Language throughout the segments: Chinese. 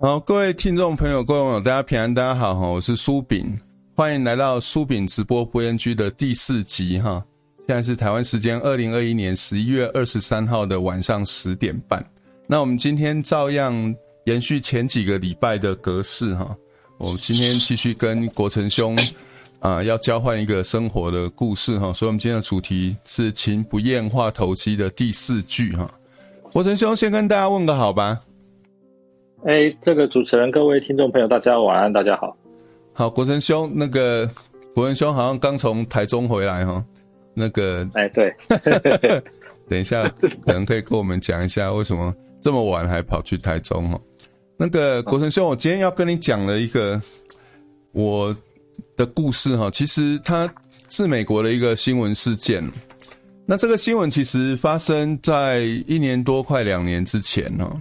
好，各位听众朋友、各位网友，大家平安，大家好哈，我是苏炳，欢迎来到苏炳直播播音居的第四集哈。现在是台湾时间二零二一年十一月二十三号的晚上十点半。那我们今天照样延续前几个礼拜的格式哈，我今天继续跟国成兄啊要交换一个生活的故事哈，所以我们今天的主题是“情不厌话投机”的第四句哈。国成兄先跟大家问个好吧。哎，这个主持人，各位听众朋友，大家晚安，大家好。好，国成兄，那个国成兄好像刚从台中回来哈。那个，哎，对，等一下可能可以跟我们讲一下为什么这么晚还跑去台中哦。那个国成兄，我今天要跟你讲了一个我的故事哈，其实它是美国的一个新闻事件。那这个新闻其实发生在一年多快两年之前哦。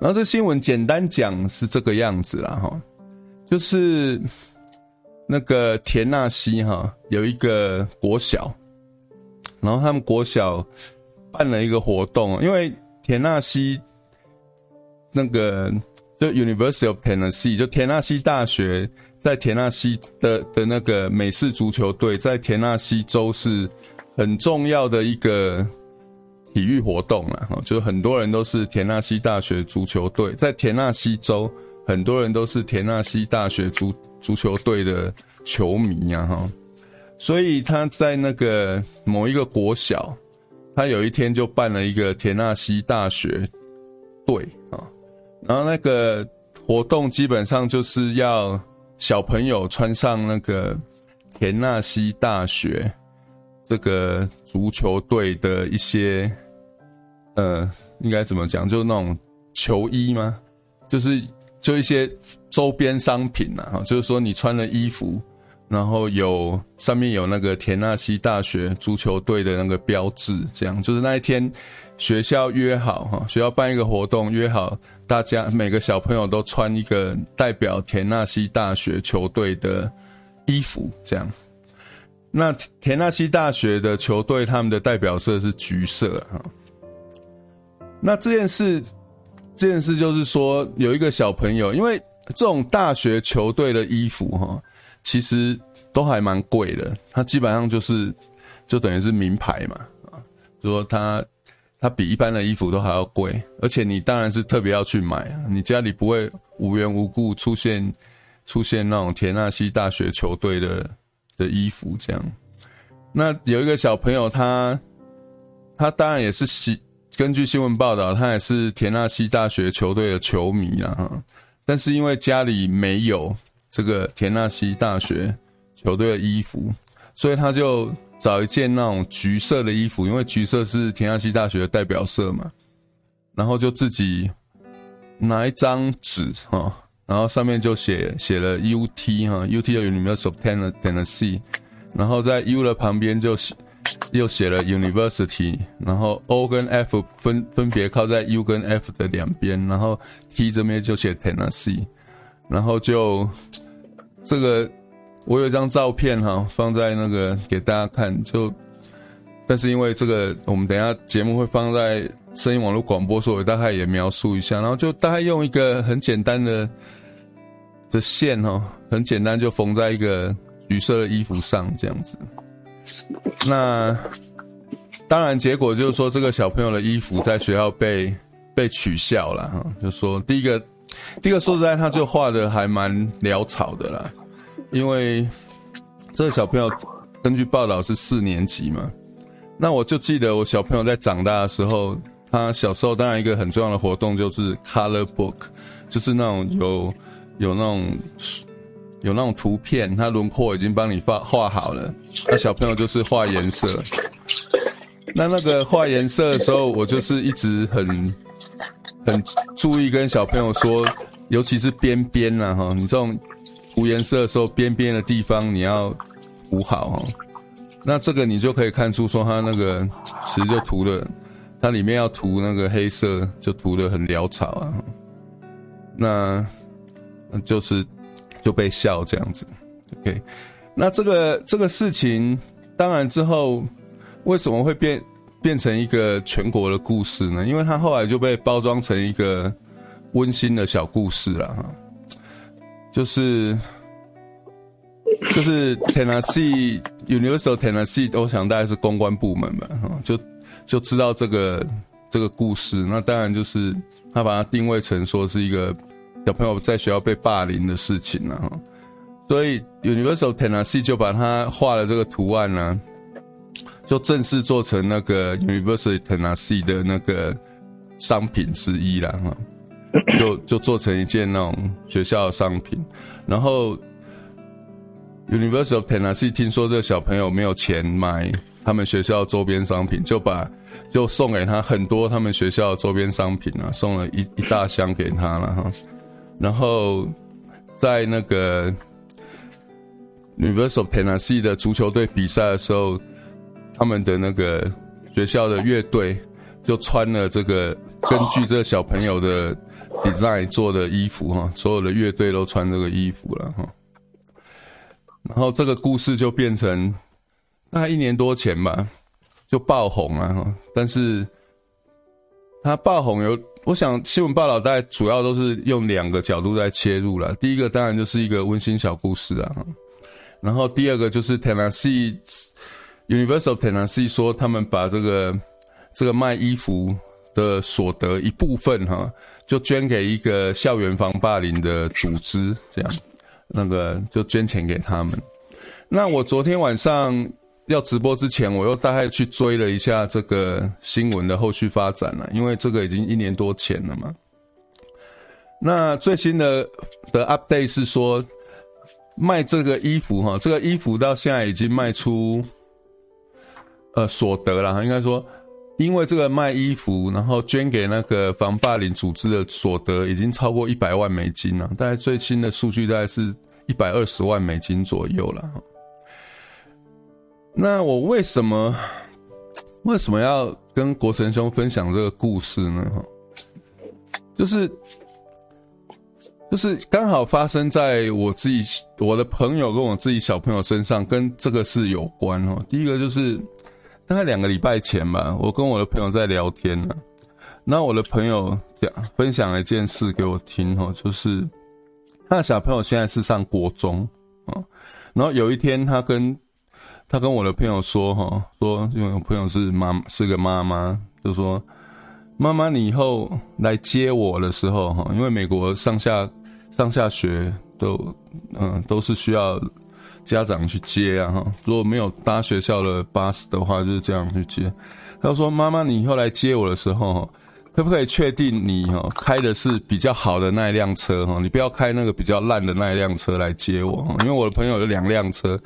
然后这新闻简单讲是这个样子啦哈，就是那个田纳西哈有一个国小。然后他们国小办了一个活动，因为田纳西那个就 University of Tennessee，就田纳西大学在田纳西的的那个美式足球队，在田纳西州是很重要的一个体育活动了哈，就是很多人都是田纳西大学足球队，在田纳西州很多人都是田纳西大学足足球队的球迷啊哈。所以他在那个某一个国小，他有一天就办了一个田纳西大学队啊，然后那个活动基本上就是要小朋友穿上那个田纳西大学这个足球队的一些，呃，应该怎么讲？就那种球衣吗？就是就一些周边商品呐，哈，就是说你穿了衣服。然后有上面有那个田纳西大学足球队的那个标志，这样就是那一天学校约好哈，学校办一个活动，约好大家每个小朋友都穿一个代表田纳西大学球队的衣服，这样。那田纳西大学的球队他们的代表色是橘色哈。那这件事，这件事就是说有一个小朋友，因为这种大学球队的衣服哈。其实都还蛮贵的，它基本上就是就等于是名牌嘛，啊，就说它它比一般的衣服都还要贵，而且你当然是特别要去买啊，你家里不会无缘无故出现出现那种田纳西大学球队的的衣服这样。那有一个小朋友他，他当然也是新根据新闻报道，他也是田纳西大学球队的球迷啊，但是因为家里没有。这个田纳西大学球队的衣服，所以他就找一件那种橘色的衣服，因为橘色是田纳西大学的代表色嘛。然后就自己拿一张纸哈，然后上面就写写了 U T 哈，U T 的 University of Tennessee，然后在 U 的旁边就写又写了 University，然后 O 跟 F 分分别靠在 U 跟 F 的两边，然后 T 这边就写 Tennessee。然后就这个，我有一张照片哈，放在那个给大家看。就，但是因为这个，我们等一下节目会放在声音网络广播，所以我大概也描述一下。然后就大概用一个很简单的的线哈，很简单就缝在一个橘色的衣服上这样子。那当然结果就是说，这个小朋友的衣服在学校被被取笑了哈，就说第一个。第一个说实在，他就画的还蛮潦草的啦，因为这个小朋友根据报道是四年级嘛，那我就记得我小朋友在长大的时候，他小时候当然一个很重要的活动就是 color book，就是那种有有那种有那种图片，他轮廓已经帮你画画好了，那小朋友就是画颜色，那那个画颜色的时候，我就是一直很。很注意跟小朋友说，尤其是边边呐哈，你这种涂颜色的时候，边边的地方你要涂好哈。那这个你就可以看出说，他那个其实就涂的，它里面要涂那个黑色，就涂的很潦草啊。那就是就被笑这样子。OK，那这个这个事情，当然之后为什么会变？变成一个全国的故事呢？因为他后来就被包装成一个温馨的小故事了哈，就是就是 Tennessee Universal Tennessee，我想大概是公关部门吧，哈，就就知道这个这个故事，那当然就是他把它定位成说是一个小朋友在学校被霸凌的事情了哈，所以 Universal Tennessee 就把它画了这个图案呢。就正式做成那个 Universal Tennessee 的那个商品之一了哈，就就做成一件那种学校的商品。然后 Universal Tennessee 听说这个小朋友没有钱买他们学校周边商品，就把就送给他很多他们学校周边商品啊，送了一一大箱给他了哈。然后在那个 University of Tennessee 的足球队比赛的时候。他们的那个学校的乐队就穿了这个根据这个小朋友的 design 做的衣服哈，所有的乐队都穿这个衣服了哈。然后这个故事就变成大概一年多前吧，就爆红了哈。但是它爆红有，我想新闻报道大概主要都是用两个角度在切入了。第一个当然就是一个温馨小故事啊，然后第二个就是 Tennessee。Universal Tennessee 说，他们把这个这个卖衣服的所得一部分哈，就捐给一个校园防霸凌的组织，这样，那个就捐钱给他们。那我昨天晚上要直播之前，我又大概去追了一下这个新闻的后续发展了，因为这个已经一年多前了嘛。那最新的的 update 是说，卖这个衣服哈，这个衣服到现在已经卖出。呃，所得啦，应该说，因为这个卖衣服，然后捐给那个防霸凌组织的所得，已经超过一百万美金了。大概最新的数据大概是一百二十万美金左右了。那我为什么为什么要跟国成兄分享这个故事呢？哈，就是就是刚好发生在我自己我的朋友跟我自己小朋友身上，跟这个事有关哦。第一个就是。大概两个礼拜前吧，我跟我的朋友在聊天呢。那我的朋友讲分享了一件事给我听哦，就是他的小朋友现在是上国中啊。然后有一天，他跟他跟我的朋友说哈，说因为我朋友是妈是个妈妈，就说妈妈，你以后来接我的时候哈，因为美国上下上下学都嗯都是需要。家长去接啊，哈！如果没有搭学校的巴士的话，就是这样去接。他说：“妈妈，你以后来接我的时候，可不可以确定你哈开的是比较好的那一辆车哈？你不要开那个比较烂的那一辆车来接我，因为我的朋友有两辆车，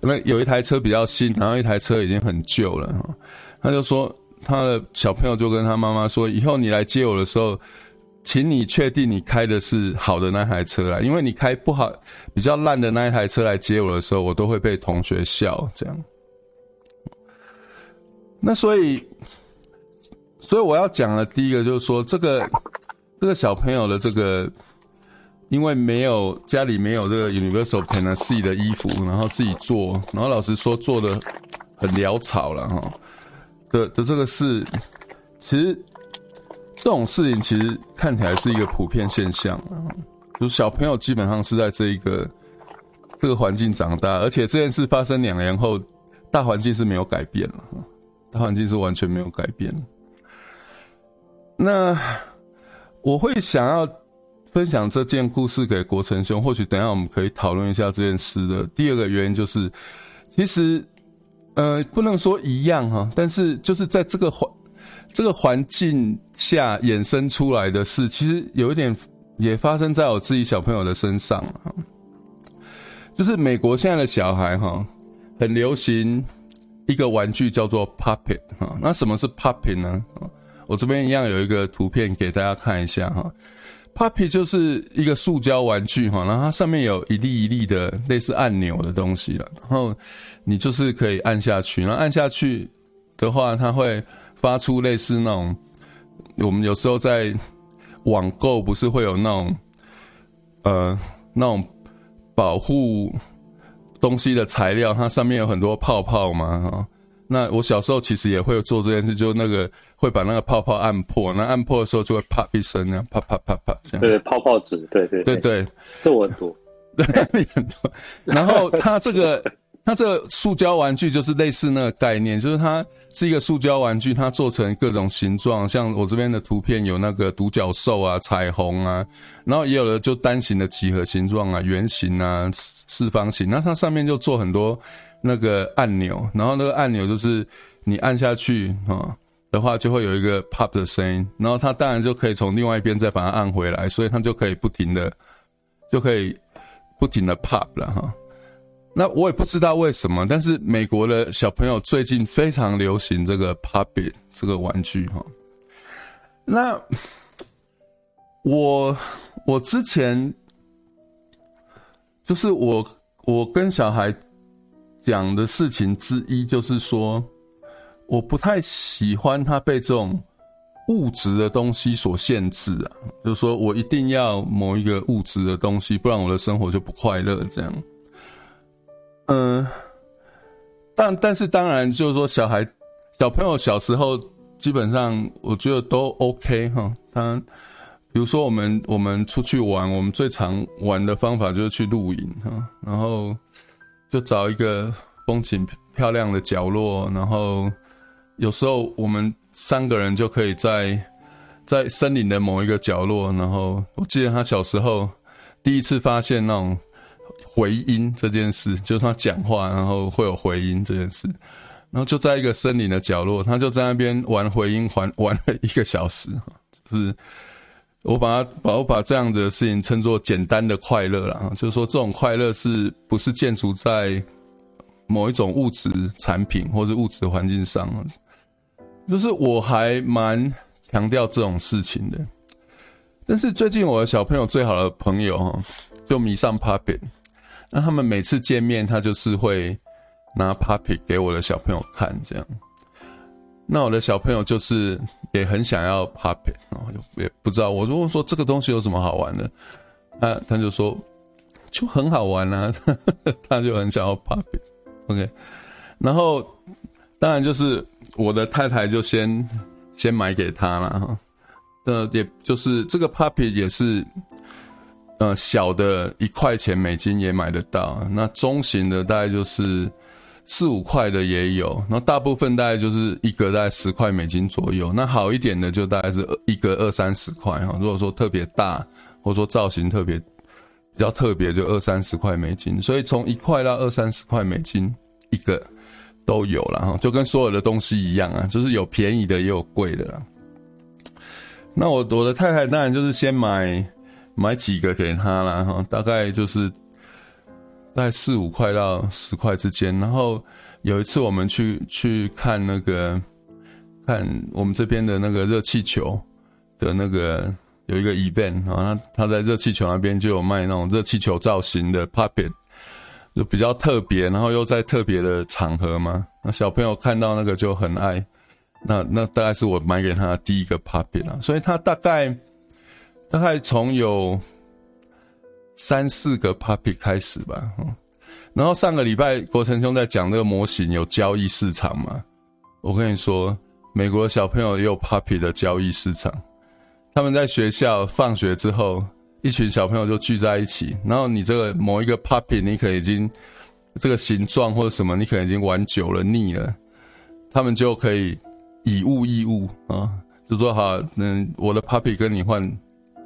那有一台车比较新，然后一台车已经很旧了。他就说他的小朋友就跟他妈妈说：以后你来接我的时候。”请你确定你开的是好的那台车来，因为你开不好、比较烂的那一台车来接我的时候，我都会被同学笑。这样，那所以，所以我要讲的第一个就是说，这个这个小朋友的这个，因为没有家里没有这个 Universal Tennessee 的衣服，然后自己做，然后老实说做的很潦草了哈。的的这个事，其实。这种事情其实看起来是一个普遍现象，就是小朋友基本上是在这一个这个环境长大，而且这件事发生两年后，大环境是没有改变了，大环境是完全没有改变。那我会想要分享这件故事给国成兄，或许等一下我们可以讨论一下这件事的第二个原因就是，其实呃不能说一样哈，但是就是在这个环。这个环境下衍生出来的事，其实有一点也发生在我自己小朋友的身上啊。就是美国现在的小孩哈，很流行一个玩具叫做 puppet 哈。那什么是 puppet 呢？我这边一样有一个图片给大家看一下哈。Puppy 就是一个塑胶玩具哈，然后它上面有一粒一粒的类似按钮的东西了，然后你就是可以按下去，然后按下去的话，它会。发出类似那种，我们有时候在网购不是会有那种，呃，那种保护东西的材料，它上面有很多泡泡嘛，哈，那我小时候其实也会做这件事，就那个会把那个泡泡按破，那按破的时候就会啪一声，那样啪啪啪啪这样。对，泡泡纸，对对对对，这我很多，对很多。然后它这个它这个塑胶玩具就是类似那个概念，就是它是一个塑胶玩具，它做成各种形状，像我这边的图片有那个独角兽啊、彩虹啊，然后也有的就单形的几何形状啊、圆形啊、四方形，那它上面就做很多。那个按钮，然后那个按钮就是你按下去啊的话，就会有一个 pop 的声音，然后它当然就可以从另外一边再把它按回来，所以它就可以不停的，就可以不停的 pop 了哈。那我也不知道为什么，但是美国的小朋友最近非常流行这个 pop-it 这个玩具哈。那我我之前就是我我跟小孩。讲的事情之一就是说，我不太喜欢他被这种物质的东西所限制啊，就是说我一定要某一个物质的东西，不然我的生活就不快乐。这样，嗯，但但是当然就是说，小孩小朋友小时候基本上我觉得都 OK 哈。他比如说我们我们出去玩，我们最常玩的方法就是去露营哈，然后。就找一个风景漂亮的角落，然后有时候我们三个人就可以在在森林的某一个角落。然后我记得他小时候第一次发现那种回音这件事，就是他讲话然后会有回音这件事。然后就在一个森林的角落，他就在那边玩回音，玩玩了一个小时。就是我把它把我把这样的事情称作简单的快乐啦，就是说这种快乐是不是建筑在某一种物质产品或是物质环境上？就是我还蛮强调这种事情的。但是最近我的小朋友最好的朋友哈，就迷上 puppet，那他们每次见面，他就是会拿 puppet 给我的小朋友看，这样。那我的小朋友就是也很想要 Pop-it，然后也不知道。我如果说这个东西有什么好玩的，他他就说就很好玩啊，他就很想要 Pop-it。OK，然后当然就是我的太太就先先买给他了哈。呃，也就是这个 Pop-it 也是呃小的一块钱美金也买得到，那中型的大概就是。四五块的也有，然后大部分大概就是一个大概十块美金左右。那好一点的就大概是一个二三十块哈。如果说特别大，或者说造型特别比较特别，就二三十块美金。所以从一块到二三十块美金一个都有了哈，就跟所有的东西一样啊，就是有便宜的也有贵的。那我我的太太当然就是先买买几个给他了哈，大概就是。在四五块到十块之间，然后有一次我们去去看那个看我们这边的那个热气球的那个有一个 event 啊，他他在热气球那边就有卖那种热气球造型的 puppet，就比较特别，然后又在特别的场合嘛，那小朋友看到那个就很爱，那那大概是我买给他第一个 puppet 啦，所以他大概大概从有。三四个 puppy 开始吧，然后上个礼拜国成兄在讲那个模型有交易市场嘛，我跟你说，美国小朋友也有 puppy 的交易市场，他们在学校放学之后，一群小朋友就聚在一起，然后你这个某一个 puppy 你可能已经这个形状或者什么，你可能已经玩久了腻了，他们就可以以物易物啊，就说好，嗯，我的 puppy 跟你换。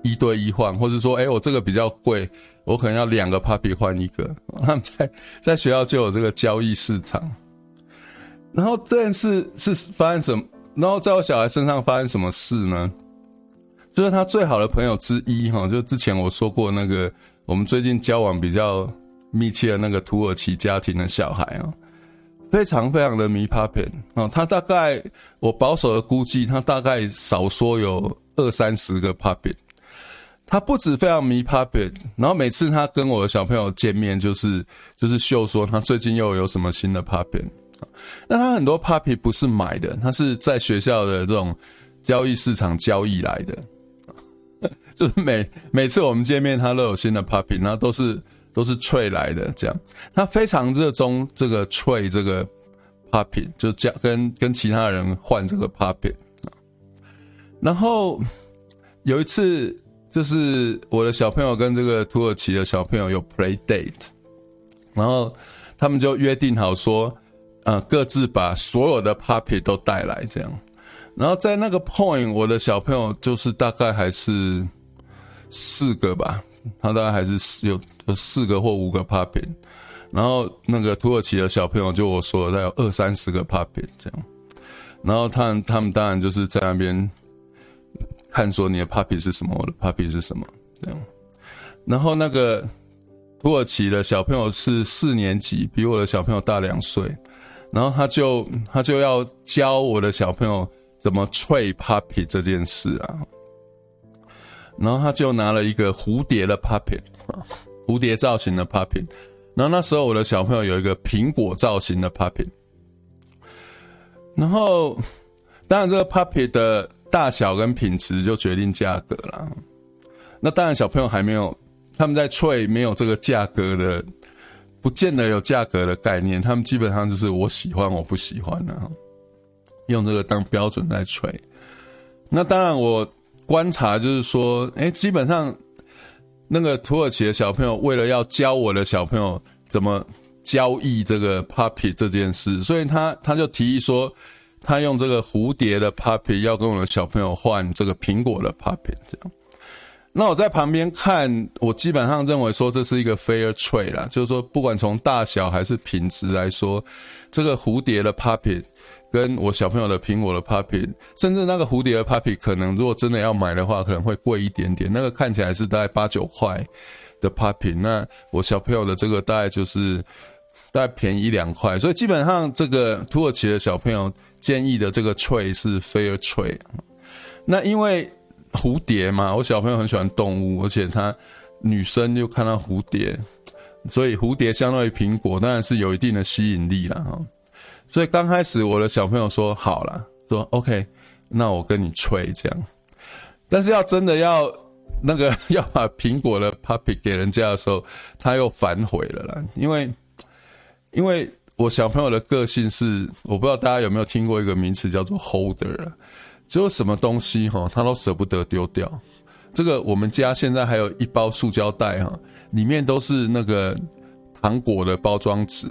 一对一换，或者说，哎、我这个比较贵，我可能要两个 puppy 换一个。他们在在学校就有这个交易市场。然后这件事是发生什么？然后在我小孩身上发生什么事呢？就是他最好的朋友之一，哈，就之前我说过那个，我们最近交往比较密切的那个土耳其家庭的小孩啊，非常非常的迷 Pop-it 啊，他大概我保守的估计，他大概少说有二三十个 Pop-it。他不止非常迷 Pop-it，然后每次他跟我的小朋友见面，就是就是秀说他最近又有什么新的 Pop-it。那他很多 Pop-it 不是买的，他是在学校的这种交易市场交易来的。就是每每次我们见面，他都有新的 Pop-it，然后都是都是 trade 来的这样。他非常热衷这个 trade 这个 puppy，就交跟跟其他人换这个 puppy。然后有一次，就是我的小朋友跟这个土耳其的小朋友有 play date，然后他们就约定好说，呃，各自把所有的 puppy 都带来这样。然后在那个 point，我的小朋友就是大概还是四个吧，他大概还是有有四个或五个 puppy。然后那个土耳其的小朋友，就我说的，大概有二三十个 puppy 这样。然后他他们当然就是在那边看说你的 puppy 是什么，我的 puppy 是什么这样。然后那个土耳其的小朋友是四年级，比我的小朋友大两岁。然后他就他就要教我的小朋友怎么 train puppy 这件事啊。然后他就拿了一个蝴蝶的 puppy，蝴蝶造型的 puppy。然后那时候我的小朋友有一个苹果造型的 puppy，然后当然这个 puppy 的大小跟品质就决定价格了。那当然小朋友还没有，他们在 trade 没有这个价格的，不见得有价格的概念。他们基本上就是我喜欢我不喜欢的，用这个当标准在吹。那当然我观察就是说，哎，基本上。那个土耳其的小朋友为了要教我的小朋友怎么交易这个 puppy 这件事，所以他他就提议说，他用这个蝴蝶的 puppy 要跟我的小朋友换这个苹果的 puppy 这样。那我在旁边看，我基本上认为说这是一个 fair trade 啦，就是说不管从大小还是品质来说，这个蝴蝶的 puppy。跟我小朋友的苹果的 puppy，甚至那个蝴蝶的 puppy，可能如果真的要买的话，可能会贵一点点。那个看起来是大概八九块的 puppy，那我小朋友的这个大概就是大概便宜一两块。所以基本上这个土耳其的小朋友建议的这个 trade 是 fair trade。那因为蝴蝶嘛，我小朋友很喜欢动物，而且他女生又看到蝴蝶，所以蝴蝶相对于苹果当然是有一定的吸引力了哈。所以刚开始我的小朋友说好了，说 OK，那我跟你吹这样。但是要真的要那个 要把苹果的 puppy 给人家的时候，他又反悔了啦。因为因为我小朋友的个性是，我不知道大家有没有听过一个名词叫做 holder，就是什么东西哈，他都舍不得丢掉。这个我们家现在还有一包塑胶袋哈，里面都是那个糖果的包装纸。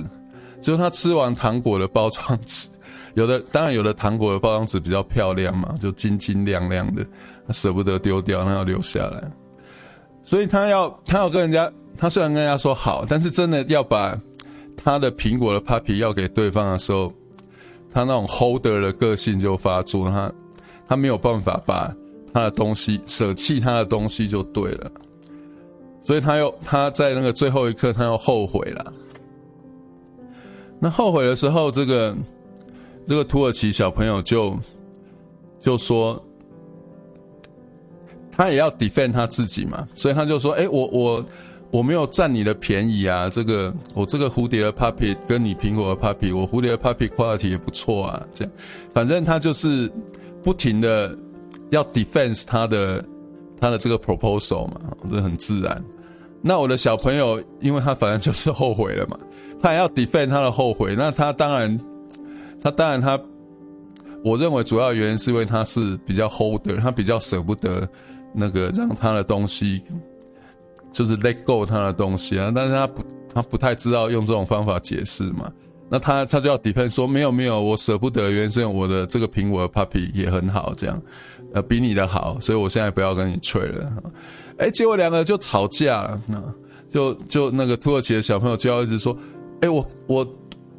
就是他吃完糖果的包装纸，有的当然有的糖果的包装纸比较漂亮嘛，就晶晶亮亮的，他舍不得丢掉，他要留下来。所以他要他要跟人家，他虽然跟人家说好，但是真的要把他的苹果的 puppy 要给对方的时候，他那种 holder 的个性就发作，他他没有办法把他的东西舍弃他的东西就对了，所以他又他在那个最后一刻他又后悔了。那后悔的时候，这个这个土耳其小朋友就就说，他也要 defend 他自己嘛，所以他就说：“哎，我我我没有占你的便宜啊，这个我这个蝴蝶的 puppy 跟你苹果的 puppy，我蝴蝶的 puppy quality 也不错啊，这样，反正他就是不停的要 defense 他的他的这个 proposal 嘛，这很自然。那我的小朋友，因为他反正就是后悔了嘛。”他还要 defend 他的后悔，那他当然，他当然他，我认为主要原因是因为他是比较 holder，他比较舍不得那个让他的东西，就是 let go 他的东西啊，但是他不，他不太知道用这种方法解释嘛，那他他就要 defend 说没有没有，我舍不得，原因是我的这个苹果的 puppy 也很好，这样，呃，比你的好，所以我现在不要跟你吹了，哎，结果两个就吵架了，那就就那个土耳其的小朋友就要一直说。哎，我我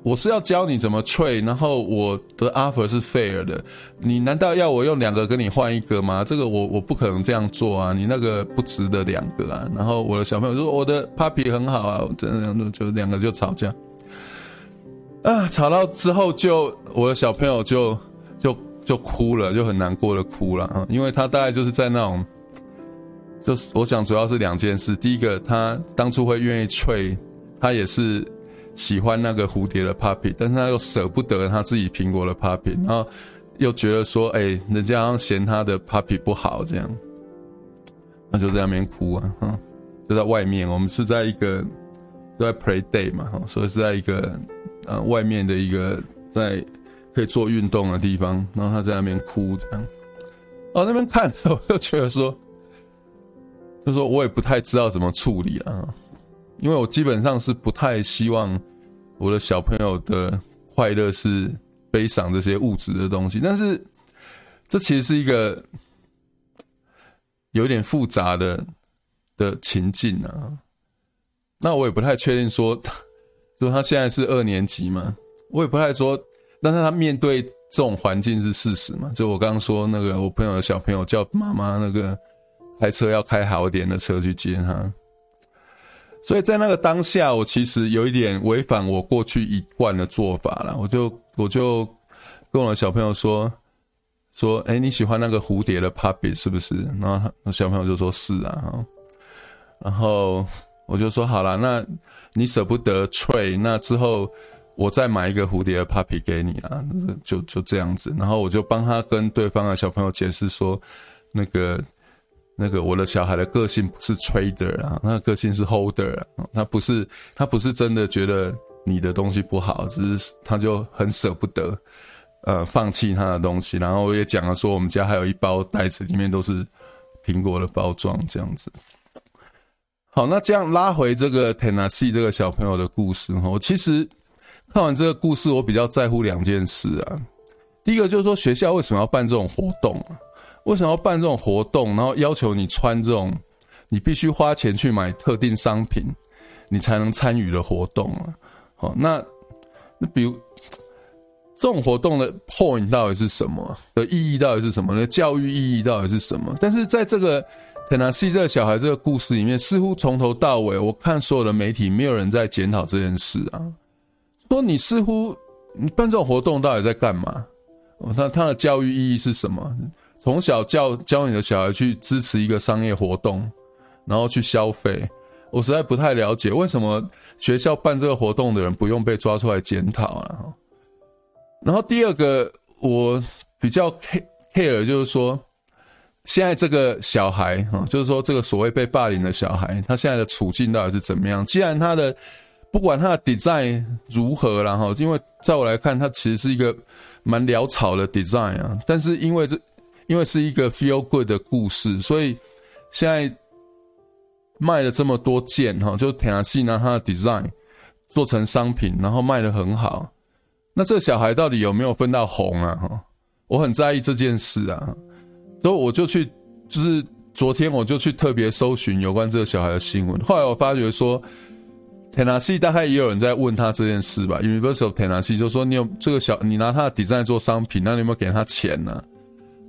我是要教你怎么 trade，然后我的 offer 是 fair 的，你难道要我用两个跟你换一个吗？这个我我不可能这样做啊，你那个不值得两个啊。然后我的小朋友说我的 puppy 很好啊，这样就两个就吵架，啊，吵到之后就我的小朋友就就就哭了，就很难过的哭了啊，因为他大概就是在那种，就是我想主要是两件事，第一个他当初会愿意 trade，他也是。喜欢那个蝴蝶的 puppy，但是他又舍不得他自己苹果的 puppy，然后又觉得说，哎、欸，人家好像嫌他的 puppy 不好这样，那就在那边哭啊，哈，就在外面，我们是在一个在 play day 嘛，哈，所以是在一个呃外面的一个在可以做运动的地方，然后他在那边哭这样。哦，那边看 我就觉得说，就说我也不太知道怎么处理啊，因为我基本上是不太希望我的小朋友的快乐是悲伤这些物质的东西，但是这其实是一个有点复杂的的情境啊。那我也不太确定说，就他现在是二年级嘛，我也不太说，但是他面对这种环境是事实嘛？就我刚刚说那个我朋友的小朋友叫妈妈那个开车要开好一点的车去接他，所以在那个当下，我其实有一点违反我过去一贯的做法了，我就我就跟我的小朋友说说，哎，你喜欢那个蝴蝶的 puppy 是不是？然后他小朋友就说是啊，然后。我就说好了，那你舍不得 tray，那之后我再买一个蝴蝶的 puppy 给你啊，就就这样子。然后我就帮他跟对方的小朋友解释说，那个那个我的小孩的个性不是 trader 啊，那个个性是 holder 啊，他不是他不是真的觉得你的东西不好，只是他就很舍不得，呃，放弃他的东西。然后我也讲了说，我们家还有一包袋子，里面都是苹果的包装，这样子。好，那这样拉回这个 Tennessee 这个小朋友的故事哈，我其实看完这个故事，我比较在乎两件事啊。第一个就是说，学校为什么要办这种活动啊？为什么要办这种活动？然后要求你穿这种，你必须花钱去买特定商品，你才能参与的活动啊？好，那那比如这种活动的 point 到底是什么？的意义到底是什么？的教育意义到底是什么？但是在这个 Tennessee 这个小孩这个故事里面，似乎从头到尾，我看所有的媒体，没有人在检讨这件事啊。说你似乎你办这种活动到底在干嘛？他他的教育意义是什么？从小教教你的小孩去支持一个商业活动，然后去消费，我实在不太了解为什么学校办这个活动的人不用被抓出来检讨啊。然后第二个我比较 care 就是说。现在这个小孩哈，就是说这个所谓被霸凌的小孩，他现在的处境到底是怎么样？既然他的不管他的 design 如何然后，因为在我来看，他其实是一个蛮潦草的 design 啊。但是因为这因为是一个 feel good 的故事，所以现在卖了这么多件哈，就 Tennessee 拿他的 design 做成商品，然后卖得很好。那这个小孩到底有没有分到红啊？哈，我很在意这件事啊。所以我就去，就是昨天我就去特别搜寻有关这个小孩的新闻。后来我发觉说，Tennessee 大概也有人在问他这件事吧。University of Tennessee 就说你有这个小，你拿他的 design 做商品，那你有没有给他钱呢、啊？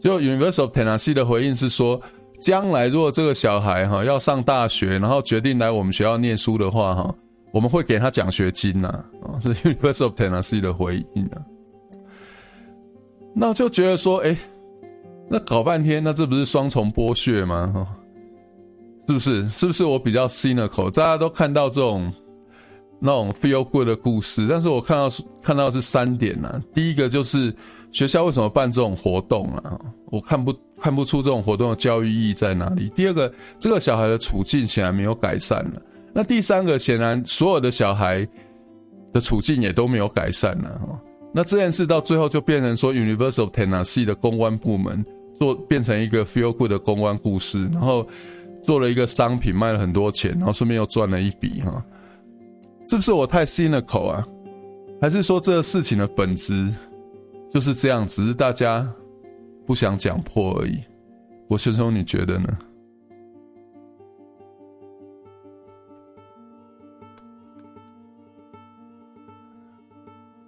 就 University of Tennessee 的回应是说，将来如果这个小孩哈要上大学，然后决定来我们学校念书的话哈，我们会给他奖学金呐。啊，是 University of Tennessee 的回应啊。那我就觉得说，哎。那搞半天，那这不是双重剥削吗？哈，是不是？是不是我比较 cynical？大家都看到这种那种 feel good 的故事，但是我看到看到是三点呐、啊。第一个就是学校为什么办这种活动啊？我看不看不出这种活动的教育意义在哪里。第二个，这个小孩的处境显然没有改善了。那第三个，显然所有的小孩的处境也都没有改善了。那这件事到最后就变成说 Universal Tennessee 的公关部门。做变成一个 feel good 的公关故事，然后做了一个商品，卖了很多钱，然后顺便又赚了一笔哈，是不是我太 cynical 啊？还是说这个事情的本质就是这样，只是大家不想讲破而已？国轩兄，你觉得呢？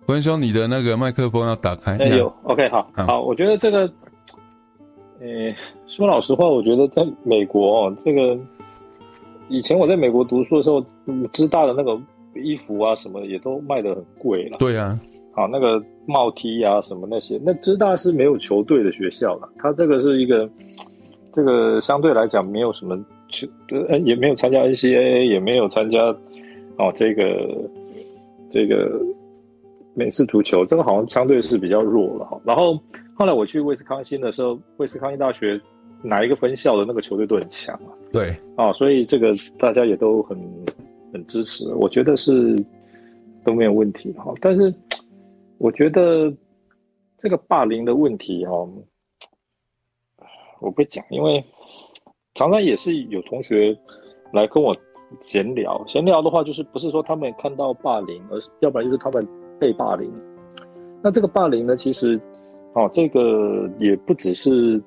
文兄，你的那个麦克风要打开。哎呦，OK，好，好，好，我觉得这个。诶，说老实话，我觉得在美国哦，这个以前我在美国读书的时候，知大的那个衣服啊什么也都卖的很贵了。对啊，好，那个帽梯啊什么那些，那知大是没有球队的学校了，它这个是一个这个相对来讲没有什么球，呃，也没有参加 NCAA，也没有参加哦这个这个美式足球，这个好像相对是比较弱了哈，然后。后来我去威斯康星的时候，威斯康星大学哪一个分校的那个球队都很强啊。对啊，所以这个大家也都很很支持，我觉得是都没有问题哈。但是我觉得这个霸凌的问题哦，我不讲，因为常常也是有同学来跟我闲聊，闲聊的话就是不是说他们看到霸凌，而是要不然就是他们被霸凌。那这个霸凌呢，其实哦，这个也不只是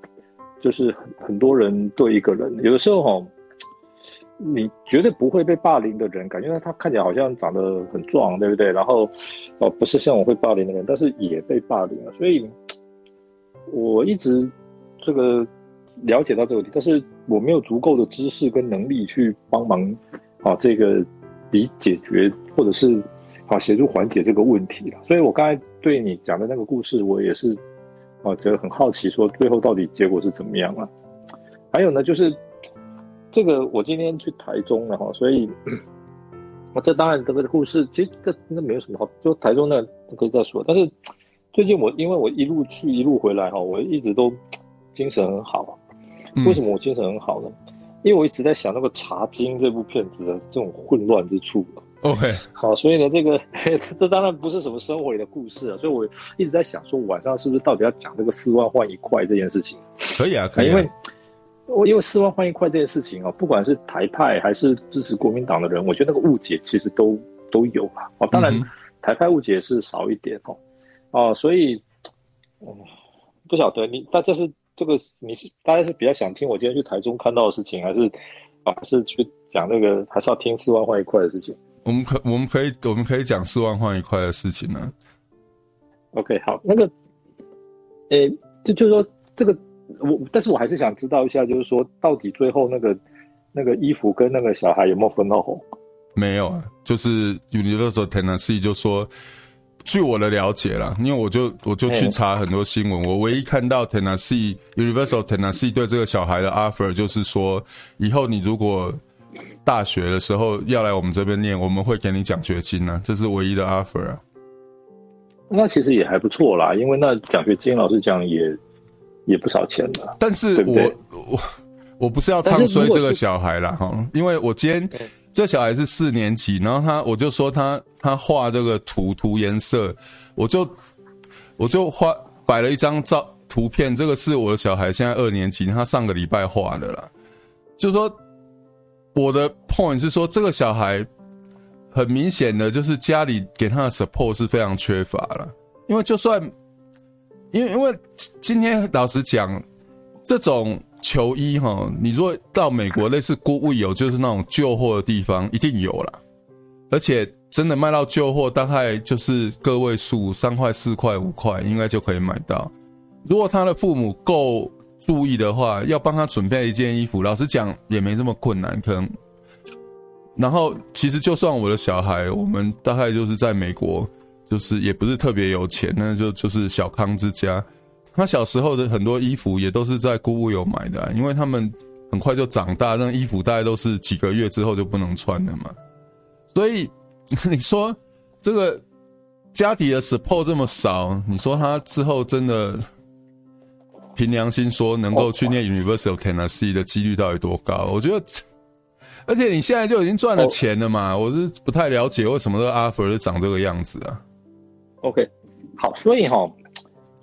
就是很多人对一个人，有的时候哈、哦。你绝对不会被霸凌的人，感觉到他看起来好像长得很壮，对不对？然后，哦，不是像我会霸凌的人，但是也被霸凌了。所以，我一直这个了解到这个问题，但是我没有足够的知识跟能力去帮忙啊，这个以解决或者是啊协助缓解这个问题了。所以我刚才对你讲的那个故事，我也是啊觉得很好奇，说最后到底结果是怎么样啊？还有呢，就是。这个我今天去台中了哈，所以，我 这当然这个故事其实这那没有什么好，就台中那可以再说。但是最近我因为我一路去一路回来哈，我一直都精神很好。为什么我精神很好呢？嗯、因为我一直在想那个《茶经》这部片子的这种混乱之处。OK，好，所以呢，这个 这当然不是什么生活里的故事啊，所以我一直在想说，晚上是不是到底要讲这个四万换一块这件事情？可以啊，可以、啊，因为。我因为四万换一块这件事情啊，不管是台派还是支持国民党的人，我觉得那个误解其实都都有啦。哦，当然台派误解是少一点哦。哦，所以，嗯，不晓得你大家是这个你是大家是比较想听我今天去台中看到的事情，还是啊还是去讲那个还是要听四万换一块的事情？我们可我们可以我们可以讲四万换一块的事情呢。OK，好，那个，诶，就就是说这个。我，但是我还是想知道一下，就是说，到底最后那个那个衣服跟那个小孩有没有分到红？没有啊，就是 Universal Tennessee 就说，据我的了解啦，因为我就我就去查很多新闻，我唯一看到 Tennessee Universal Tennessee 对这个小孩的 offer 就是说，以后你如果大学的时候要来我们这边念，我们会给你奖学金呢、啊，这是唯一的 offer 啊。那其实也还不错啦，因为那奖学金老实讲也。也不少钱了，但是我对对？我 我不是要唱衰这个小孩啦哈，因为我今天这小孩是四年级，然后他我就说他他画这个图涂颜色，我就我就画摆了一张照图片，这个是我的小孩现在二年级，他上个礼拜画的啦，就是说我的 point 是说这个小孩很明显的就是家里给他的 support 是非常缺乏了，因为就算。因为因为今天老实讲，这种球衣哈，你如果到美国类似古物有就是那种旧货的地方，一定有啦。而且真的卖到旧货，大概就是个位数，三块、四块、五块，应该就可以买到。如果他的父母够注意的话，要帮他准备一件衣服，老实讲也没这么困难。可能，然后其实就算我的小孩，我们大概就是在美国。就是也不是特别有钱，那就就是小康之家。他小时候的很多衣服也都是在 Goodwill 买的，因为他们很快就长大，那衣服大概都是几个月之后就不能穿了嘛。所以你说这个家底的 support 这么少，你说他之后真的凭良心说能够去念 University of Tennessee 的几率到底多高？我觉得，而且你现在就已经赚了钱了嘛，我是不太了解为什么这个 offer 是长这个样子啊。OK，好，所以哈，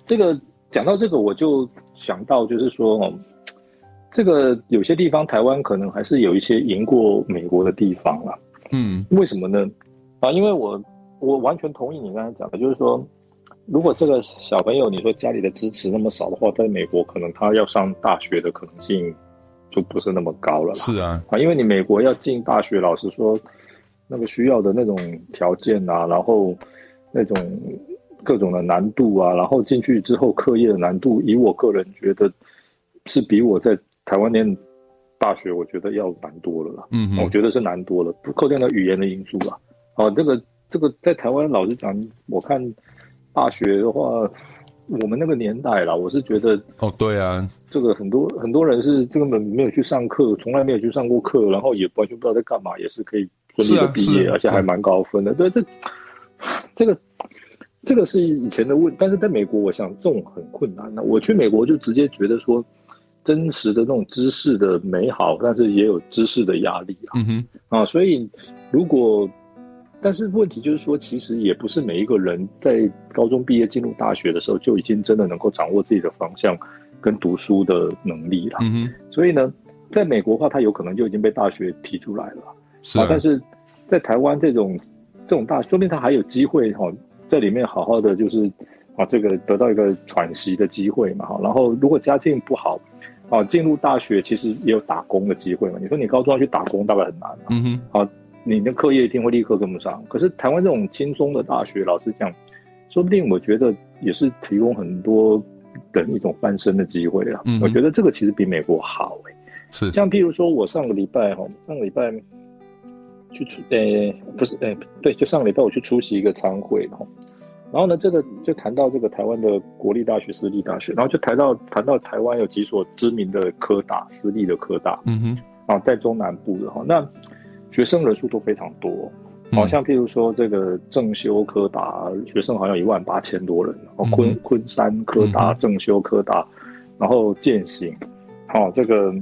这个讲到这个，我就想到就是说，这个有些地方台湾可能还是有一些赢过美国的地方啦。嗯，为什么呢？啊，因为我我完全同意你刚才讲的，就是说，如果这个小朋友你说家里的支持那么少的话，在美国可能他要上大学的可能性就不是那么高了。是啊，啊，因为你美国要进大学，老实说，那个需要的那种条件啊，然后。那种各种的难度啊，然后进去之后课业的难度，以我个人觉得是比我在台湾念大学，我觉得要难多了啦。嗯哼，我觉得是难多了，不扣掉那语言的因素啦。哦，这个这个在台湾老实讲，我看大学的话，我们那个年代啦，我是觉得哦，对啊，这个很多很多人是根本没有去上课，从来没有去上过课，然后也完全不知道在干嘛，也是可以顺利的毕业，而且还蛮高分的。对，这。这个，这个是以前的问，但是在美国，我想这种很困难的。我去美国就直接觉得说，真实的那种知识的美好，但是也有知识的压力啊。嗯哼，啊，所以如果但是问题就是说，其实也不是每一个人在高中毕业进入大学的时候就已经真的能够掌握自己的方向跟读书的能力了。所以呢，在美国的话，他有可能就已经被大学提出来了。是啊。但是在台湾这种这种大，说不定他还有机会哈，在里面好好的就是啊，这个得到一个喘息的机会嘛哈。然后如果家境不好啊，进入大学其实也有打工的机会嘛。你说你高中要去打工，大概很难。嗯哼。好。你的课业一定会立刻跟不上，可是台湾这种轻松的大学，老实讲，说不定我觉得也是提供很多人一种翻身的机会了。嗯，我觉得这个其实比美国好诶、欸。是，像譬如说我上个礼拜哈，上个礼拜去出，呃、欸，不是，呃、欸，对，就上个礼拜我去出席一个餐会哈，然后呢，这个就谈到这个台湾的国立大学、私立大学，然后就谈到谈到台湾有几所知名的科大，私立的科大，嗯哼，啊，在中南部的哈，那。学生人数都非常多，好像譬如说这个正修科大学生好像一万八千多人，哦，昆昆山科大、正修科大，然后建行，好这个，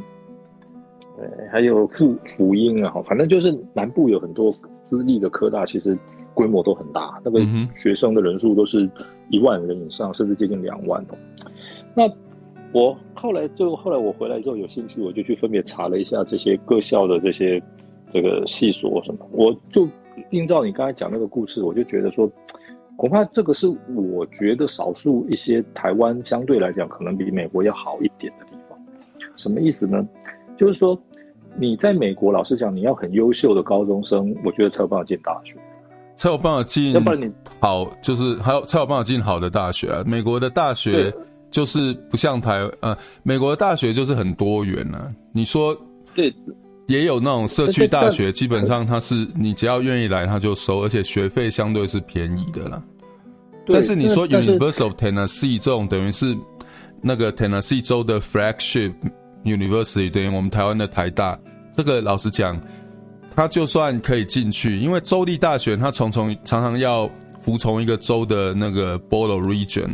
呃，还有复福音啊，反正就是南部有很多私立的科大，其实规模都很大，那个学生的人数都是一万人以上，甚至接近两万哦。那我后来就后来我回来之后有兴趣，我就去分别查了一下这些各校的这些。这个系所什么，我就映照你刚才讲那个故事，我就觉得说，恐怕这个是我觉得少数一些台湾相对来讲可能比美国要好一点的地方。什么意思呢？就是说你在美国，老实讲，你要很优秀的高中生，我觉得才有办法进大学，才有办法进。要不然你好，就是还有才有办法进好的大学啊。美国的大学就是不像台呃，美国的大学就是很多元呢、啊。你说对。也有那种社区大学，基本上它是你只要愿意来，他就收，而且学费相对是便宜的啦。但是你说 University of Tennessee 这种，等于是那个 Tennessee 州的 flagship University，等于我们台湾的台大。这个老实讲，他就算可以进去，因为州立大学它重重常常要服从一个州的那个 Board of region，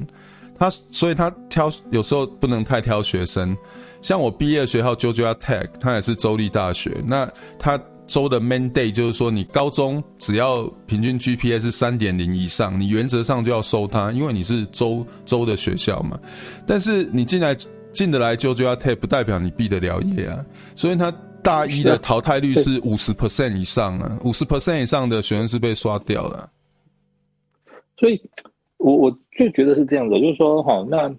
他所以他挑有时候不能太挑学生。像我毕业的学校 Georgia Tech，它也是州立大学。那它州的 mandate 就是说，你高中只要平均 GPA 是三点零以上，你原则上就要收它，因为你是州州的学校嘛。但是你进来进得来 Georgia Tech，不代表你毕得了业啊。所以他大一的淘汰率是五十 percent 以上啊，五十 percent 以上的学生是被刷掉了。所以我我就觉得是这样的，就是说，哈，那。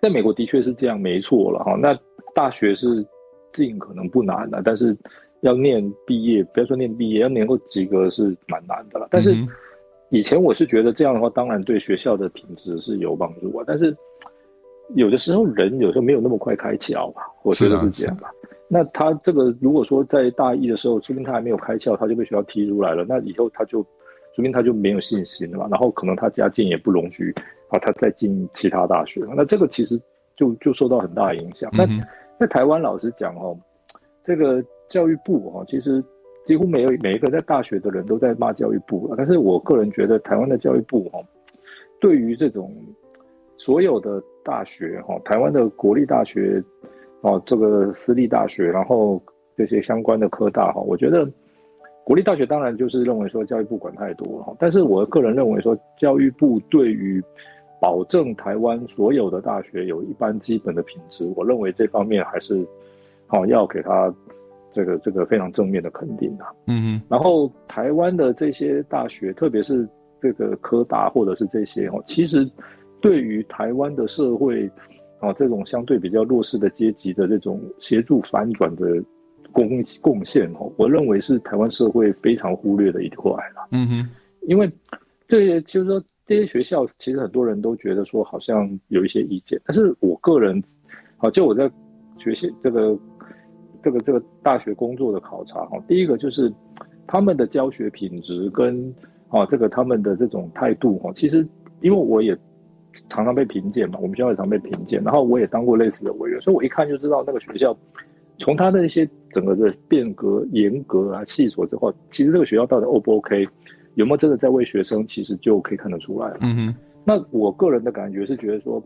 在美国的确是这样，没错了哈。那大学是进可能不难的，但是要念毕业，不要说念毕业，要能够及格是蛮难的了。但是以前我是觉得这样的话，当然对学校的品质是有帮助啊。但是有的时候人有时候没有那么快开窍吧，我觉得是这样吧。那他这个如果说在大一的时候，说明他还没有开窍，他就被学校踢出来了，那以后他就说明他就没有信心了嘛。然后可能他家境也不容许。啊，他再进其他大学，那这个其实就就受到很大的影响。那在台湾，老实讲哦，这个教育部哦，其实几乎没有每一个在大学的人都在骂教育部。但是我个人觉得，台湾的教育部哦，对于这种所有的大学哈，台湾的国立大学哦，这个私立大学，然后这些相关的科大哈，我觉得。国立大学当然就是认为说教育部管太多了，但是我个人认为说教育部对于保证台湾所有的大学有一般基本的品质，我认为这方面还是好要给他这个这个非常正面的肯定的。嗯嗯。然后台湾的这些大学，特别是这个科大或者是这些哦，其实对于台湾的社会啊这种相对比较弱势的阶级的这种协助反转的。贡贡献哦，我认为是台湾社会非常忽略的一块了。嗯哼，因为这些就是说这些学校，其实很多人都觉得说好像有一些意见，但是我个人，啊，就我在学习这个这个这个大学工作的考察哈，第一个就是他们的教学品质跟啊这个他们的这种态度哈，其实因为我也常常被评鉴嘛，我们学校也常被评鉴，然后我也当过类似的委员，所以我一看就知道那个学校。从他的一些整个的变革、严格啊、细琐之后，其实这个学校到底 O 不 OK，有没有真的在为学生，其实就可以看得出来了。嗯哼。那我个人的感觉是觉得说，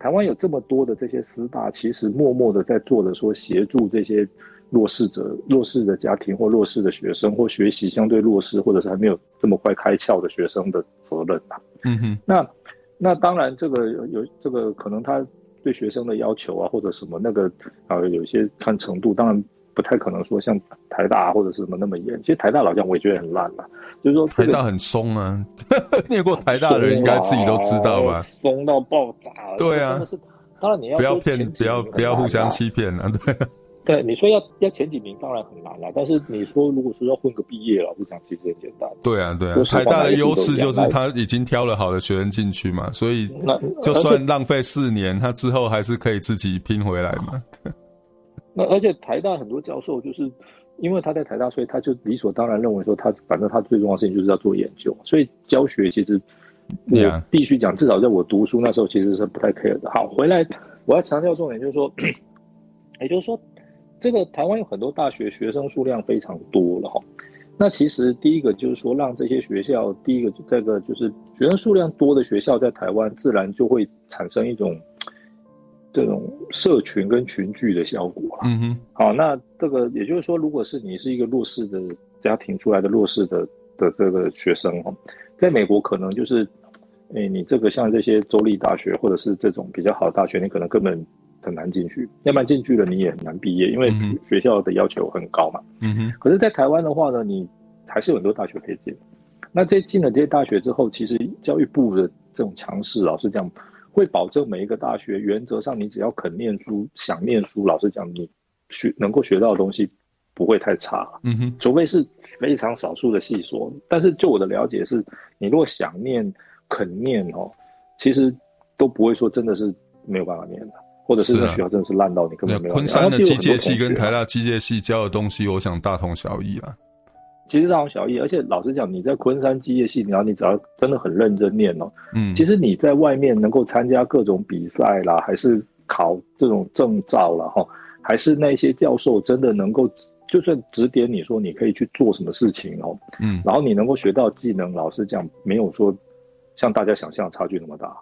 台湾有这么多的这些师大，其实默默的在做的说协助这些弱势者、弱势的家庭或弱势的学生，或学习相对弱势，或者是还没有这么快开窍的学生的责任啊。嗯哼，那那当然，这个有，有这个可能他对学生的要求啊，或者什么那个啊，有一些看程度，当然。不太可能说像台大或者是什么那么严，其实台大老讲我也觉得很烂了，就是说台大很松啊，念过台大的人应该自己都知道吧，松到爆炸。对啊，当然你要不要骗，不要不要互相欺骗啊，对。对，你说要要前几名当然很难了，但是你说如果说要混个毕业，老实讲其实很简单。对啊，对啊，台大的优势就是他已经挑了好的学生进去嘛，所以就算浪费四年，他之后还是可以自己拼回来嘛。那而且台大很多教授就是因为他在台大，所以他就理所当然认为说他反正他最重要的事情就是要做研究，所以教学其实我必须讲，至少在我读书那时候其实是不太 care 的。好，回来我要强调重点就是说，也就是说，这个台湾有很多大学学生数量非常多了哈。那其实第一个就是说，让这些学校第一个这个就是学生数量多的学校在台湾，自然就会产生一种。这种社群跟群聚的效果啊，嗯哼，好，那这个也就是说，如果是你是一个弱势的家庭出来的弱势的的这个学生哈，在美国可能就是，哎，你这个像这些州立大学或者是这种比较好的大学，你可能根本很难进去，要不然进去了你也很难毕业，因为学校的要求很高嘛，嗯哼。可是，在台湾的话呢，你还是有很多大学可以进。那这进了这些大学之后，其实教育部的这种强势，老实讲。会保证每一个大学，原则上你只要肯念书、想念书，老实讲，你学能够学到的东西不会太差。嗯哼，除非是非常少数的细说。但是就我的了解是，你如果想念、肯念哦，其实都不会说真的是没有办法念的，或者是那学校真的是烂到你根本没有。昆山的机械系跟台大机械系教的东西，我想大同小异啊。其实大同小异，而且老实讲，你在昆山机械系，然后你只要真的很认真念哦，嗯，其实你在外面能够参加各种比赛啦，还是考这种证照啦，哈，还是那些教授真的能够，就算指点你说你可以去做什么事情哦，嗯，然后你能够学到技能，老实讲，没有说像大家想象差距那么大。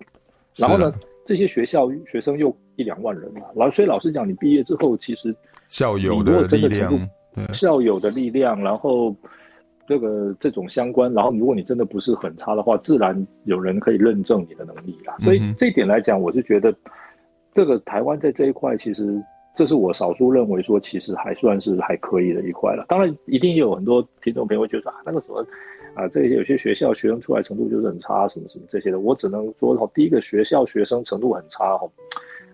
然后呢，这些学校学生又一两万人嘛，老所以老实讲，你毕业之后，其实校友的力量。校友的力量，然后这个这种相关，然后如果你真的不是很差的话，自然有人可以认证你的能力啦。所以这一点来讲，我是觉得这个台湾在这一块，其实这是我少数认为说，其实还算是还可以的一块了。当然，一定也有很多听众朋友会觉得啊，那个什么啊，这些有些学校学生出来程度就是很差，什么什么这些的。我只能说，哈，第一个学校学生程度很差，哈，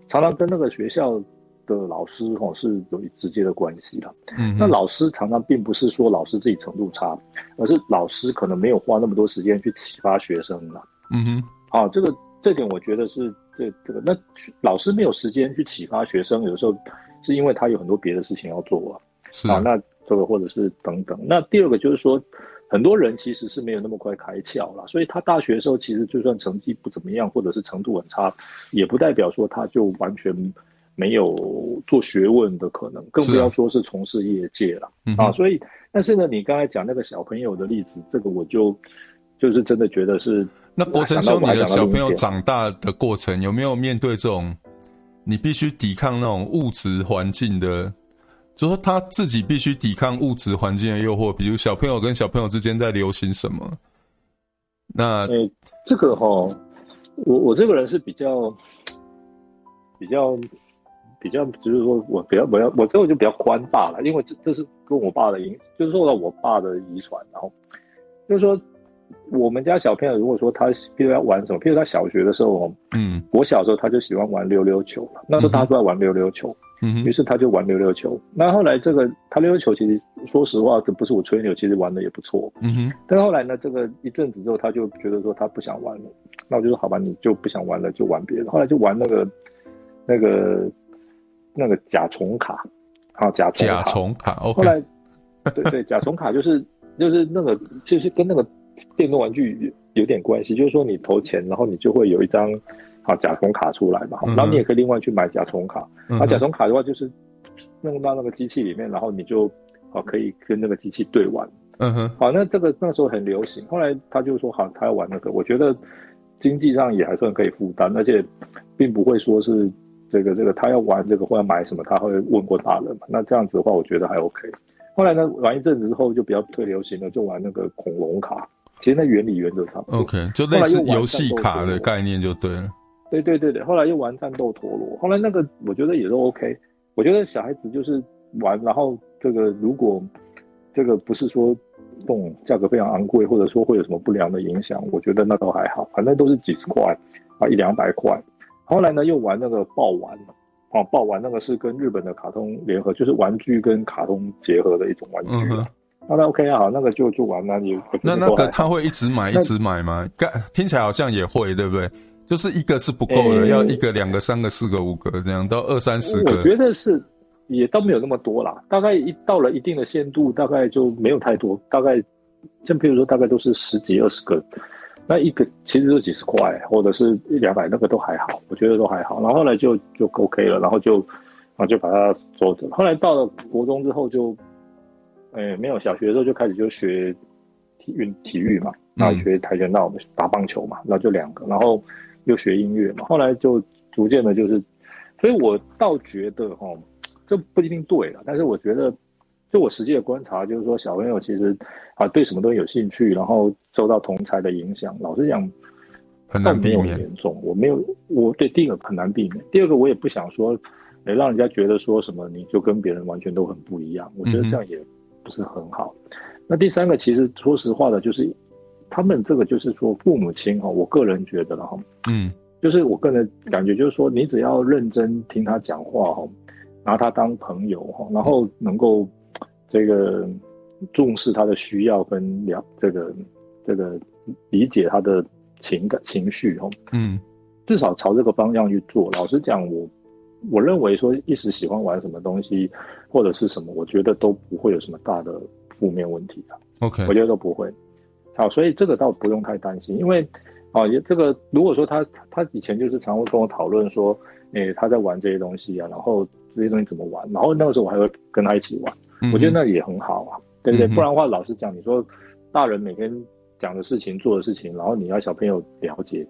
常常跟那个学校。的老师哈是有直接的关系的，嗯，那老师常常并不是说老师自己程度差，而是老师可能没有花那么多时间去启发学生了，嗯哼，好，这个这点我觉得是这这个，那老师没有时间去启发学生，有时候是因为他有很多别的事情要做啊，是啊，那这个或者是等等，那第二个就是说，很多人其实是没有那么快开窍了，所以他大学的时候其实就算成绩不怎么样，或者是程度很差，也不代表说他就完全。没有做学问的可能，更不要说是从事业界了啊，啊！所以，但是呢，你刚才讲那个小朋友的例子，这个我就就是真的觉得是。那国成兄，你的小朋友长大的过程有没有面对这种你必须抵抗那种物质环境的？就说他自己必须抵抗物质环境的诱惑，比如小朋友跟小朋友之间在流行什么？那，这个哈，我我这个人是比较比较。比较就是说我比较我要我这个就比较宽大了，因为这这是跟我爸的影，就是受到我爸的遗传，然后就是说我们家小朋友如果说他比如要玩什么，譬如他小学的时候，嗯，我小时候他就喜欢玩溜溜球了，那时候大家都在玩溜溜球，嗯，于是他就玩溜溜球。那后来这个他溜溜球其实说实话，这不是我吹牛，其实玩的也不错，嗯哼。但后来呢，这个一阵子之后，他就觉得说他不想玩了，那我就说好吧，你就不想玩了，就玩别的。后来就玩那个那个。那个甲虫卡，啊，甲虫卡，甲虫卡。后来，对对，甲虫卡就是就是那个，就是跟那个电动玩具有点关系。就是说，你投钱，然后你就会有一张啊甲虫卡出来嘛。然后你也可以另外去买甲虫卡。啊，甲虫卡的话，就是弄到那个机器里面，然后你就啊可以跟那个机器对玩。嗯哼。好，那这个那时候很流行。后来他就说，好，他要玩那个。我觉得经济上也还算可以负担，而且并不会说是。这个这个他要玩这个或要买什么，他会问过大人嘛？那这样子的话，我觉得还 OK。后来呢，玩一阵子之后就比较退流行了，就玩那个恐龙卡。其实那原理原则差不多。OK，就类似游戏卡的概念就对了。对对对对，后来又玩战斗陀螺，后来那个我觉得也都 OK。我觉得小孩子就是玩，然后这个如果这个不是说这种价格非常昂贵，或者说会有什么不良的影响，我觉得那都还好，反正都是几十块啊，一两百块。后来呢，又玩那个爆丸。哦，爆丸那个是跟日本的卡通联合，就是玩具跟卡通结合的一种玩具。嗯，那 OK 啊，好，那个就就完了你那那个他会一直买一直买吗？听起来好像也会，对不对？就是一个是不够的，欸、要一个、两个、三个、四个、五个这样，到二三十个。我觉得是也倒没有那么多啦，大概一到了一定的限度，大概就没有太多，大概像比如说大概都是十几二十个。那一个其实就几十块，或者是一两百，那个都还好，我觉得都还好。然后后来就就 OK 了，然后就，然后就把它收着。后来到了国中之后就，哎，没有小学的时候就开始就学体育体育嘛，然后学跆拳道，打棒球嘛，然后就两个，然后又学音乐嘛。后来就逐渐的，就是，所以我倒觉得哈，这不一定对了，但是我觉得。就我实际的观察，就是说小朋友其实啊对什么东西有兴趣，然后受到同才的影响，老实讲，很难避免。严重，我没有，我对第一个很难避免。第二个，我也不想说，诶，让人家觉得说什么你就跟别人完全都很不一样。我觉得这样也不是很好。嗯、那第三个，其实说实话的，就是他们这个就是说父母亲哈，我个人觉得了哈，嗯，就是我个人感觉就是说，你只要认真听他讲话哈，拿他当朋友哈，然后能够。这个重视他的需要跟了这个这个理解他的情感情绪哈，嗯，至少朝这个方向去做。老实讲，我我认为说一时喜欢玩什么东西或者是什么，我觉得都不会有什么大的负面问题的。OK，我觉得都不会。好，所以这个倒不用太担心，因为啊，也这个如果说他他以前就是常会跟我讨论说，诶，他在玩这些东西啊，然后这些东西怎么玩，然后那个时候我还会跟他一起玩。我觉得那也很好啊，对不对？不然的话，老实讲，你说大人每天讲的事情、做的事情，然后你要小朋友了解，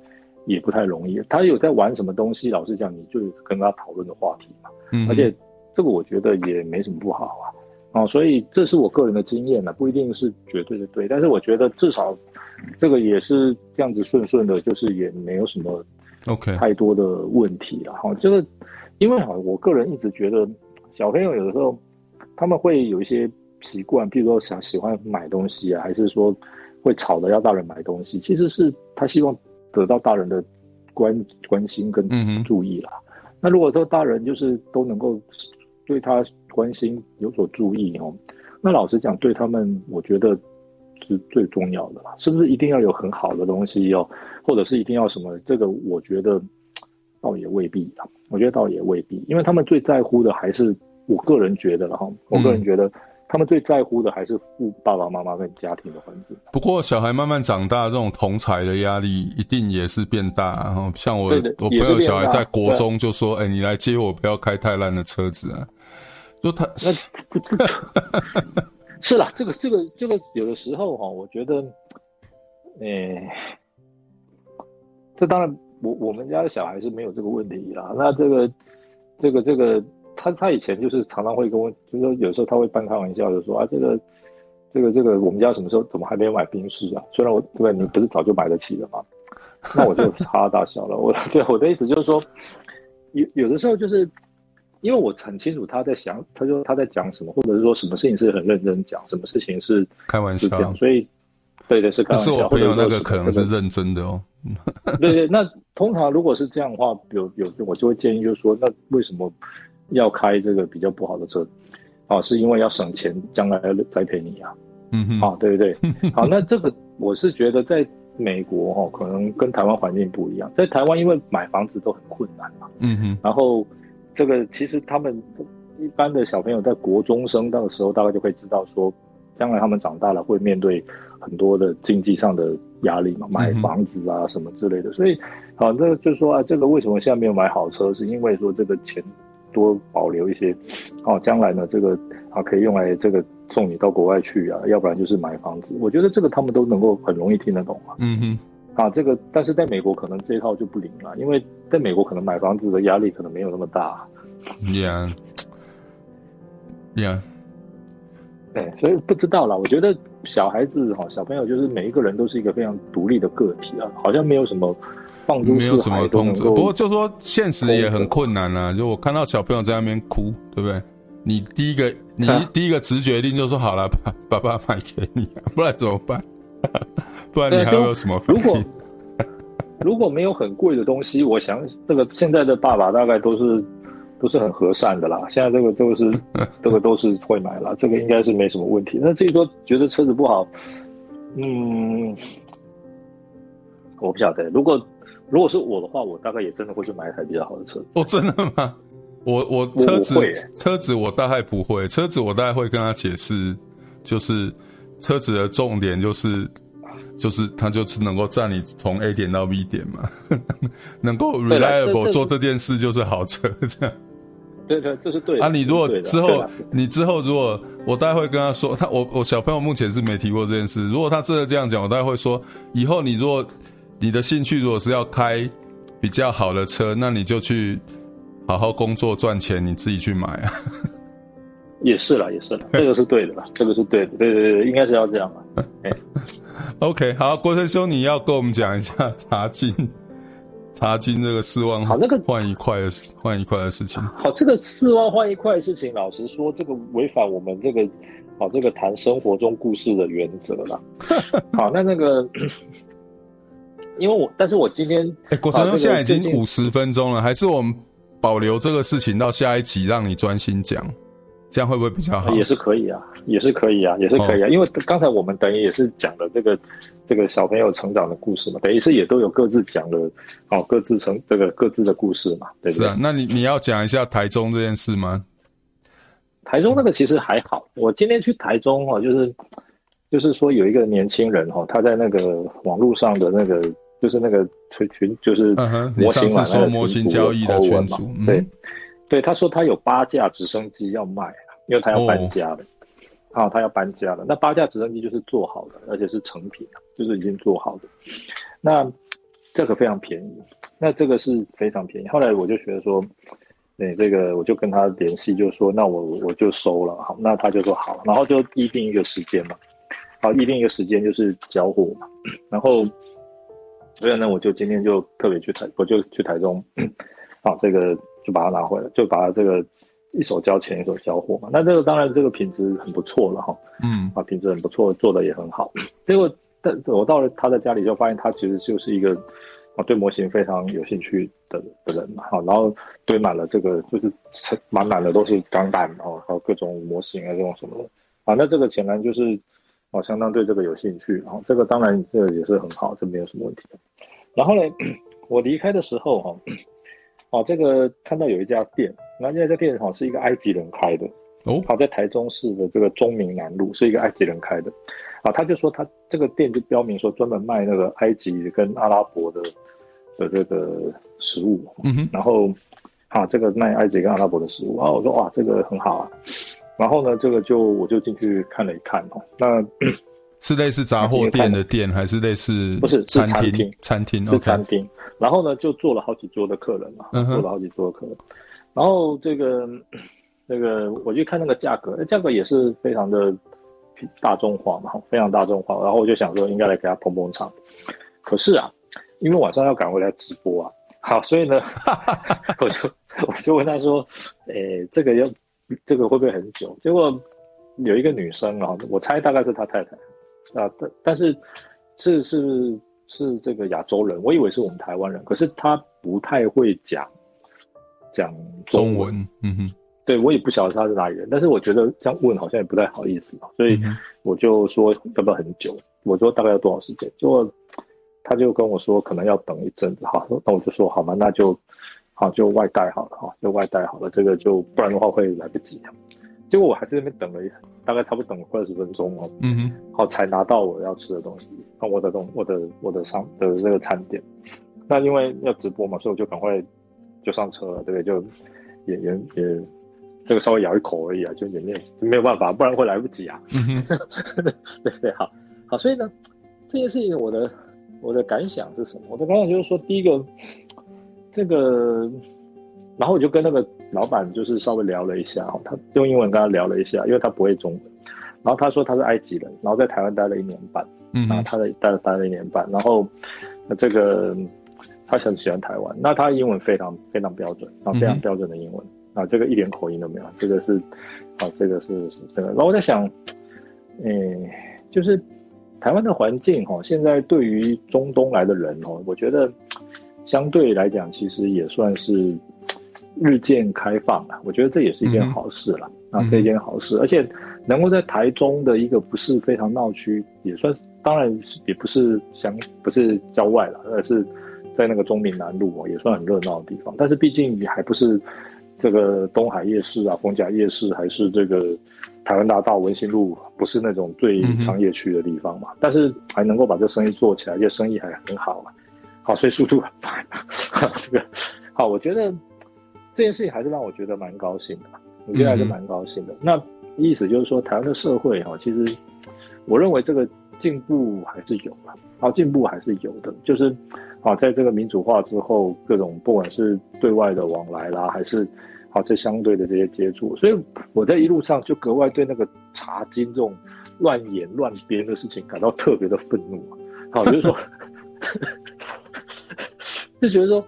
也不太容易。他有在玩什么东西，老实讲，你就跟他讨论的话题嘛。嗯，而且这个我觉得也没什么不好啊。啊，所以这是我个人的经验呢，不一定是绝对的对，但是我觉得至少这个也是这样子顺顺的，就是也没有什么 OK 太多的问题了。哈，这个因为哈，我个人一直觉得小朋友有的时候。他们会有一些习惯，比如说想喜欢买东西啊，还是说会吵着要大人买东西，其实是他希望得到大人的关关心跟注意啦。嗯、那如果说大人就是都能够对他关心有所注意哦，那老实讲，对他们我觉得是最重要的啦。是不是一定要有很好的东西哦，或者是一定要什么？这个我觉得倒也未必啊。我觉得倒也未必，因为他们最在乎的还是。我个人觉得了哈，我个人觉得，他们最在乎的还是父爸爸妈妈跟家庭的环境。不过，小孩慢慢长大，这种同才的压力一定也是变大。然后，像我我朋友小孩在国中就说：“哎，你来接我，不要开太烂的车子啊。”就他，那 是啦，这个这个这个有的时候哈，我觉得，哎，这当然，我我们家的小孩是没有这个问题啦。那这个这个这个。他他以前就是常常会跟我，就是说有时候他会半开玩笑的说啊，这个这个这个我们家什么时候怎么还没有买冰室啊？虽然我对你不是早就买得起了吗？那我就哈哈大笑了。我 对我的意思就是说，有有的时候就是因为我很清楚他在想，他说他在讲什么，或者是说什么事情是很认真讲，什么事情是开玩笑这样，所以对对是开玩笑。是我朋友那个可能是认真的哦。对对，那通常如果是这样的话，有有我就会建议就是说，那为什么？要开这个比较不好的车，啊，是因为要省钱，将来要栽培你啊，嗯哼，啊，对不对？好，那这个我是觉得在美国哦，可能跟台湾环境不一样。在台湾，因为买房子都很困难嘛，嗯哼，然后这个其实他们一般的小朋友在国中生到的时候，大概就会知道说，将来他们长大了会面对很多的经济上的压力嘛，买房子啊什么之类的。所以，好，这个就是说啊，这个为什么现在没有买好车，是因为说这个钱。多保留一些，哦，将来呢，这个啊可以用来这个送你到国外去啊，要不然就是买房子。我觉得这个他们都能够很容易听得懂啊。嗯哼，啊，这个但是在美国可能这一套就不灵了，因为在美国可能买房子的压力可能没有那么大。Yeah，Yeah，对，所以不知道啦。我觉得小孩子哈，小朋友就是每一个人都是一个非常独立的个体啊，好像没有什么放诸四海都能够。不过就说现实也很困难啊，就我看到小朋友在那边哭，对不对？你第一个，你第一个直觉一定就说好了，爸爸爸买给你，不然怎么办？不然你还会有什么反应？如果如果没有很贵的东西，我想这个现在的爸爸大概都是都是很和善的啦。现在这个都是 这个都是会买了，这个应该是没什么问题。那至于说觉得车子不好，嗯，我不晓得。如果如果是我的话，我大概也真的会去买一台比较好的车子。哦，真的吗？我我车子我车子我大概不会，车子我大概会跟他解释，就是车子的重点就是就是它就是能够载你从 A 点到 B 点嘛，能够 reliable 做这件事就是好车这样。对对，这是对的。啊，你如果之后你之后如果我大概会跟他说，他我我小朋友目前是没提过这件事，如果他真的这样讲，我大概会说，以后你如果你的兴趣如果是要开比较好的车，那你就去。好好工作赚钱，你自己去买啊。也是啦，也是啦，这个是对的啦，这个是对的，对对对，应该是要这样嘛。OK，好，郭生兄，你要跟我们讲一下茶金，茶金这个四万，好，那个换一块的换一块的事情。好，这个四万换一块的事情，老实说，这个违反我们这个好这个谈生活中故事的原则了。好，那那个。因为我，但是我今天，哎、欸，国成兄现在已经五十分钟了，还是我们。保留这个事情到下一集，让你专心讲，这样会不会比较好？也是可以啊，也是可以啊，也是可以啊。哦、因为刚才我们等于也是讲了这个这个小朋友成长的故事嘛，等于是也都有各自讲了哦，各自成这个各自的故事嘛，对不对？是啊，那你你要讲一下台中这件事吗？台中那个其实还好，我今天去台中哈，就是就是说有一个年轻人哈，他在那个网络上的那个。就是那个群群，就是模型嘛，那模型交易的群组，对，对，他说他有八架直升机要卖，因为他要搬家了，啊，他要搬家了。那八架直升机就是做好的，而且是成品，就是已经做好的。那这个非常便宜，那这个是非常便宜。后来我就觉得说，哎，这个我就跟他联系，就说那我我就收了，好，那他就说好，然后就预定一个时间嘛，好，预定一个时间就是交货嘛，然后。所以呢，我就今天就特别去台，我就去台中，啊，这个就把它拿回来，就把它这个一手交钱一手交货嘛。那这个当然这个品质很不错了哈，嗯，啊，品质很不错，做的也很好。结果，但我到了他的家里就发现，他其实就是一个啊对模型非常有兴趣的的人嘛，哈，然后堆满了这个就是满满的都是钢弹哦，还有各种模型啊这种什么的啊，那这个显然就是。哦，相当对这个有兴趣，然后这个当然这个也是很好，这没有什么问题。然后呢，我离开的时候哈，哦，这个看到有一家店，那这家店哈是一个埃及人开的哦，好在台中市的这个中明南路是一个埃及人开的，啊，他就说他这个店就标明说专门卖那个埃及跟阿拉伯的的这个食物，嗯哼，然后啊这个卖埃及跟阿拉伯的食物，啊我说哇这个很好啊。然后呢，这个就我就进去看了一看哦，那 是类似杂货店的店，还是类似不是餐厅？餐厅是餐厅。然后呢，就坐了好几桌的客人嘛，坐了好几桌的客人。然后这个 那个我去看那个价格，价格也是非常的大众化嘛，非常大众化。然后我就想说，应该来给他捧捧场。可是啊，因为晚上要赶回来直播啊，好，所以呢，我就我就问他说，诶，这个要。这个会不会很久？结果有一个女生啊，我猜大概是他太太啊，但但是是是是这个亚洲人，我以为是我们台湾人，可是他不太会讲讲中文，嗯哼，对，我也不晓得他是哪里人，但是我觉得这样问好像也不太好意思，所以我就说要不要很久？我说大概要多少时间？结果他就跟我说可能要等一阵子，好，那我就说好嘛，那就。好，就外带好了哈，就外带好了，这个就不然的话会来不及。结果我还是在那边等了大概差不多等了二十分钟哦，嗯哼，好才拿到我要吃的东西，那我的东我的我的上的这个餐点。那因为要直播嘛，所以我就赶快就上车了，对不对？就也也也这个稍微咬一口而已啊，就也没有没有办法，不然会来不及啊。对对，好好，所以呢，这件事情我的我的感想是什么？我的感想就是说，第一个，这个，然后我就跟那个老板就是稍微聊了一下，他用英文跟他聊了一下，因为他不会中文。然后他说他是埃及人，然后在台湾待了一年半，嗯，然后他在待了待了一年半，然后这个他很喜欢台湾，那他英文非常非常标准，啊，非常标准的英文，啊，这个一点口音都没有，这个是，啊，这个是是这个。然后我在想，诶，就是台湾的环境哈，现在对于中东来的人哦，我觉得相对来讲其实也算是日渐开放了，我觉得这也是一件好事了，啊，这一件好事，而且。能够在台中的一个不是非常闹区，也算是，当然也不是乡，不是郊外了，而是在那个中民南路哦，也算很热闹的地方。但是毕竟也还不是这个东海夜市啊、逢甲夜市，还是这个台湾大道、文心路，不是那种最商业区的地方嘛。嗯、但是还能够把这生意做起来，而且生意还很好啊。好，所以速度很慢。这个好，我觉得这件事情还是让我觉得蛮高兴的，我觉得还是蛮高兴的。嗯、那。意思就是说，台湾的社会哈，其实我认为这个进步还是有了，好，进步还是有的。就是啊，在这个民主化之后，各种不管是对外的往来啦，还是好这相对的这些接触，所以我在一路上就格外对那个茶金这种乱演乱编的事情感到特别的愤怒。好，就是说，就觉得说，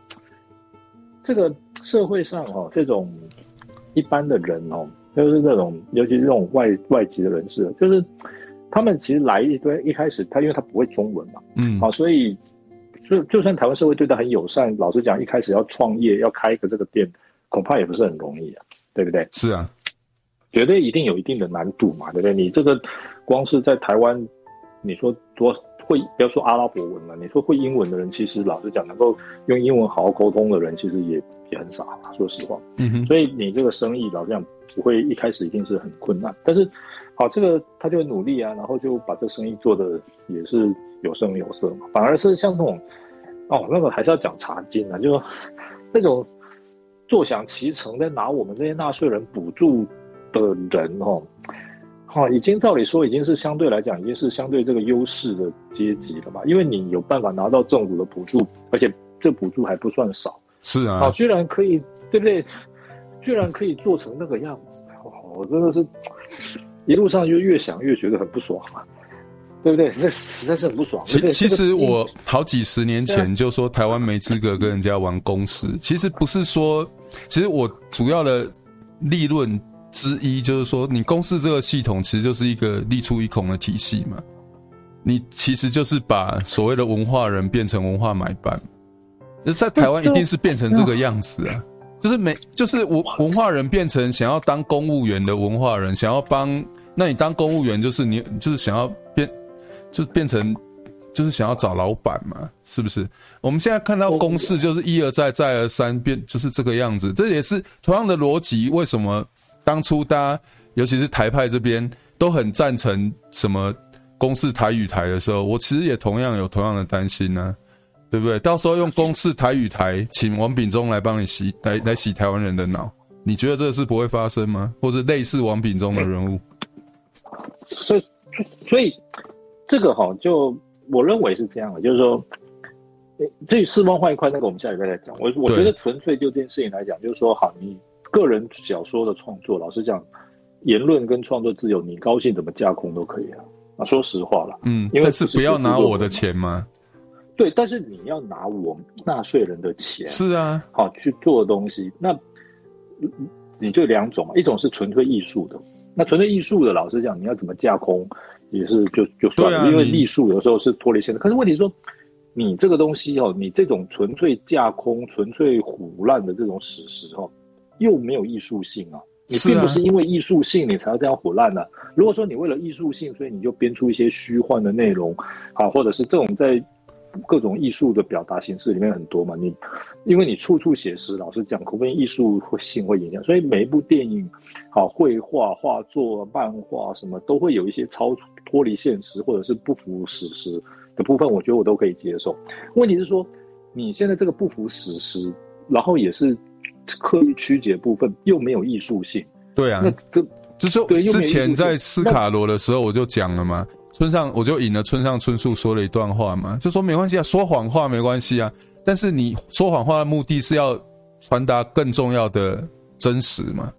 这个社会上哈，这种一般的人哦。就是这种，尤其是这种外外籍的人士，就是他们其实来一堆一开始他因为他不会中文嘛，嗯，好，所以就就算台湾社会对他很友善，老实讲，一开始要创业要开一个这个店，恐怕也不是很容易啊，对不对？是啊，绝对一定有一定的难度嘛，对不对？你这个光是在台湾，你说多。会不要说阿拉伯文了，你说会英文的人，其实老实讲，能够用英文好好沟通的人，其实也也很少。说实话，嗯哼，所以你这个生意老实讲不会一开始一定是很困难，但是好，这个他就努力啊，然后就把这生意做的也是有声有色嘛。反而是像那种哦，那个还是要讲茶金啊，就那种坐享其成在拿我们这些纳税人补助的人哦。哦，已经照理说已经是相对来讲已经是相对这个优势的阶级了嘛，因为你有办法拿到政府的补助，而且这补助还不算少。是啊，好，居然可以，对不对？居然可以做成那个样子，哦，我真的是一路上就越想越觉得很不爽啊，对不对？这实在是很不爽。其其实我好几十年前就说台湾没资格跟人家玩公司，其实不是说，其实我主要的利润。之一就是说，你公司这个系统其实就是一个立出一孔的体系嘛，你其实就是把所谓的文化人变成文化买办，在台湾一定是变成这个样子啊，就是没就是文文化人变成想要当公务员的文化人，想要帮，那你当公务员就是你就是想要变，就变成就是想要找老板嘛，是不是？我们现在看到公视就是一而再再而三变就是这个样子，这也是同样的逻辑，为什么？当初大家，尤其是台派这边，都很赞成什么公视台语台的时候，我其实也同样有同样的担心呢、啊，对不对？到时候用公视台语台，请王炳忠来帮你洗，来来洗台湾人的脑，你觉得这个事不会发生吗？或者类似王炳忠的人物？所以，所以这个哈，就我认为是这样的，就是说，至于四方换一块，那个我们下礼拜再讲。我我觉得纯粹就这件事情来讲，就是说，好你。个人小说的创作，老实讲，言论跟创作自由，你高兴怎么架空都可以啊。啊，说实话了，嗯，因为是不要拿我的钱吗？对，但是你要拿我们纳税人的钱，是啊，好去做的东西，那你就两种嘛，一种是纯粹艺术的，那纯粹艺术的，老实讲，你要怎么架空也是就就算了，啊、因为艺术有时候是脱离现实。可是问题是说，你这个东西哦，你这种纯粹架空、纯粹胡乱的这种史实哦。又没有艺术性啊！你并不是因为艺术性你才要这样唬烂的。如果说你为了艺术性，所以你就编出一些虚幻的内容，啊，或者是这种在各种艺术的表达形式里面很多嘛，你因为你处处写实，老实讲，可能艺术性会影响，所以每一部电影，好，绘画、画作、漫画什么都会有一些超脱离现实或者是不符史实的部分，我觉得我都可以接受。问题是说，你现在这个不符史实，然后也是。刻意曲解部分又没有艺术性，对啊，那这就是之前在斯卡罗的时候我就讲了嘛，村上我就引了村上春树说了一段话嘛，就说没关系啊，说谎话没关系啊，但是你说谎话的目的是要传达更重要的真实嘛，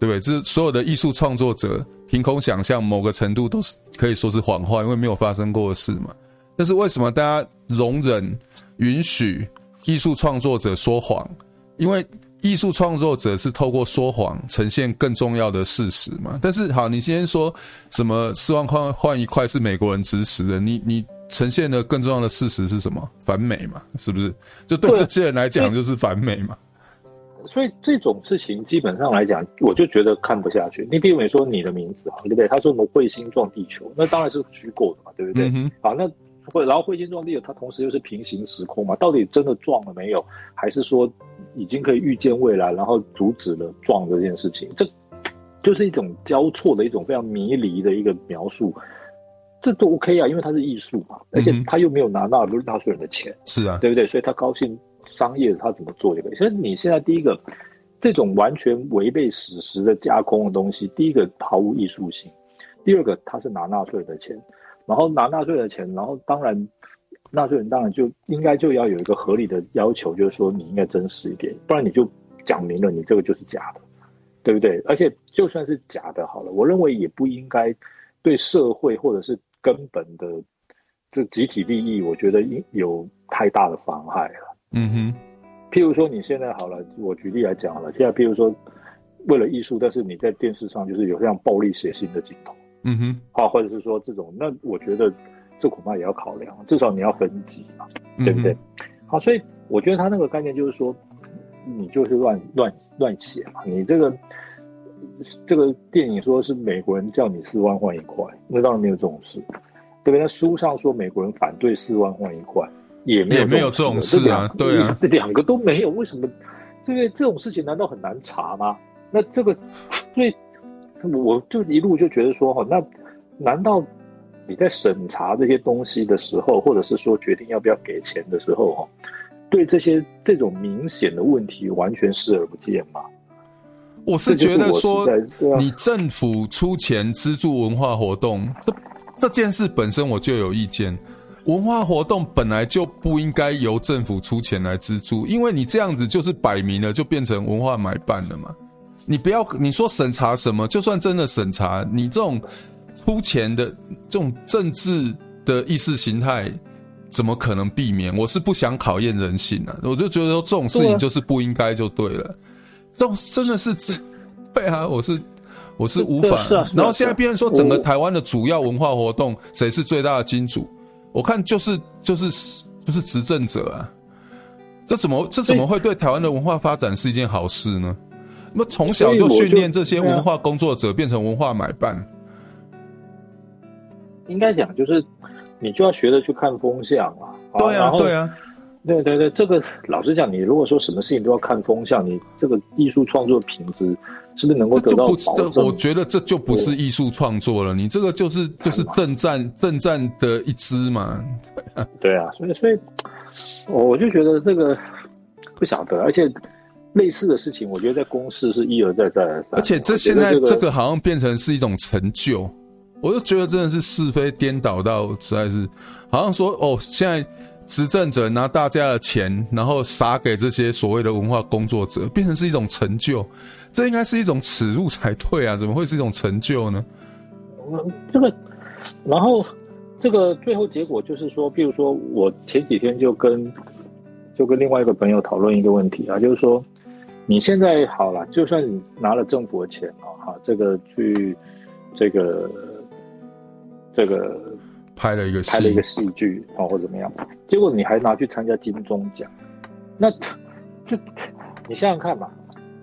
对不对？就是所有的艺术创作者凭空想象某个程度都是可以说是谎话，因为没有发生过的事嘛。但是为什么大家容忍、允许艺术创作者说谎？因为艺术创作者是透过说谎呈现更重要的事实嘛。但是好，你今天说什么四万块换一块是美国人指使的，你你呈现的更重要的事实是什么？反美嘛，是不是？就对这些人来讲就是反美嘛。所以这种事情基本上来讲，我就觉得看不下去。你比如说你的名字，对不对？他说什么彗星撞地球，那当然是虚构的嘛，对不对？嗯、好，那。会，然后彗星撞地球，它同时又是平行时空嘛？到底真的撞了没有？还是说已经可以预见未来，然后阻止了撞这件事情？这 就是一种交错的一种非常迷离的一个描述。这都 OK 啊，因为它是艺术嘛，而且他又没有拿纳纳税人的钱，是啊，对不对？所以他高兴商业他怎么做这个？其实你现在第一个这种完全违背史实的架空的东西，第一个毫无艺术性，第二个他是拿纳税人的钱。然后拿纳税的钱，然后当然，纳税人当然就应该就要有一个合理的要求，就是说你应该真实一点，不然你就讲明了你这个就是假的，对不对？而且就算是假的，好了，我认为也不应该对社会或者是根本的这集体利益，我觉得有太大的妨害了。嗯哼，譬如说你现在好了，我举例来讲好了，现在譬如说为了艺术，但是你在电视上就是有这样暴力血腥的镜头。嗯哼，好，或者是说这种，那我觉得这恐怕也要考量，至少你要分级嘛，对不对？嗯、好，所以我觉得他那个概念就是说，你就是乱乱乱写嘛，你这个这个电影说是美国人叫你四万换一块，那当然没有这种事，对不对？那书上说美国人反对四万换一块，也没有没有这种事啊，对啊，这两个都没有，为什么？这个这种事情难道很难查吗？那这个所以。我就一路就觉得说哈，那难道你在审查这些东西的时候，或者是说决定要不要给钱的时候哈，对这些这种明显的问题完全视而不见吗？我是觉得说，你政府出钱资助文化活动，这这件事本身我就有意见。文化活动本来就不应该由政府出钱来资助，因为你这样子就是摆明了就变成文化买办了嘛。你不要你说审查什么，就算真的审查，你这种出钱的这种政治的意识形态，怎么可能避免？我是不想考验人性啊，我就觉得说这种事情就是不应该就对了。这种真的是对啊，我是我是无法。然后现在别人说整个台湾的主要文化活动，谁是最大的金主？我看就是就是就是执政者啊。这怎么这怎么会对台湾的文化发展是一件好事呢？那么从小就训练这些文化工作者变成文化买办，应该讲就是你就要学着去看风向啊。对啊，对啊，对对对，这个老实讲，你如果说什么事情都要看风向，你这个艺术创作品质是不是能够得到保证？我觉得这就不是艺术创作了，你这个就是就是正战正战的一支嘛。对啊，所以所以，我就觉得这个不晓得，而且。类似的事情，我觉得在公司是一而再再而三。而且这现在这个好像变成是一种成就，我就觉得真的是是非颠倒到实在是，好像说哦，现在执政者拿大家的钱，然后撒给这些所谓的文化工作者，变成是一种成就，这应该是一种耻辱才对啊！怎么会是一种成就呢？嗯，这个，然后这个最后结果就是说，比如说我前几天就跟就跟另外一个朋友讨论一个问题啊，就是说。你现在好了，就算你拿了政府的钱啊，哈，这个去，这个，这个拍了一个拍了一个戏剧啊，或怎么样，结果你还拿去参加金钟奖，那这你想想看嘛，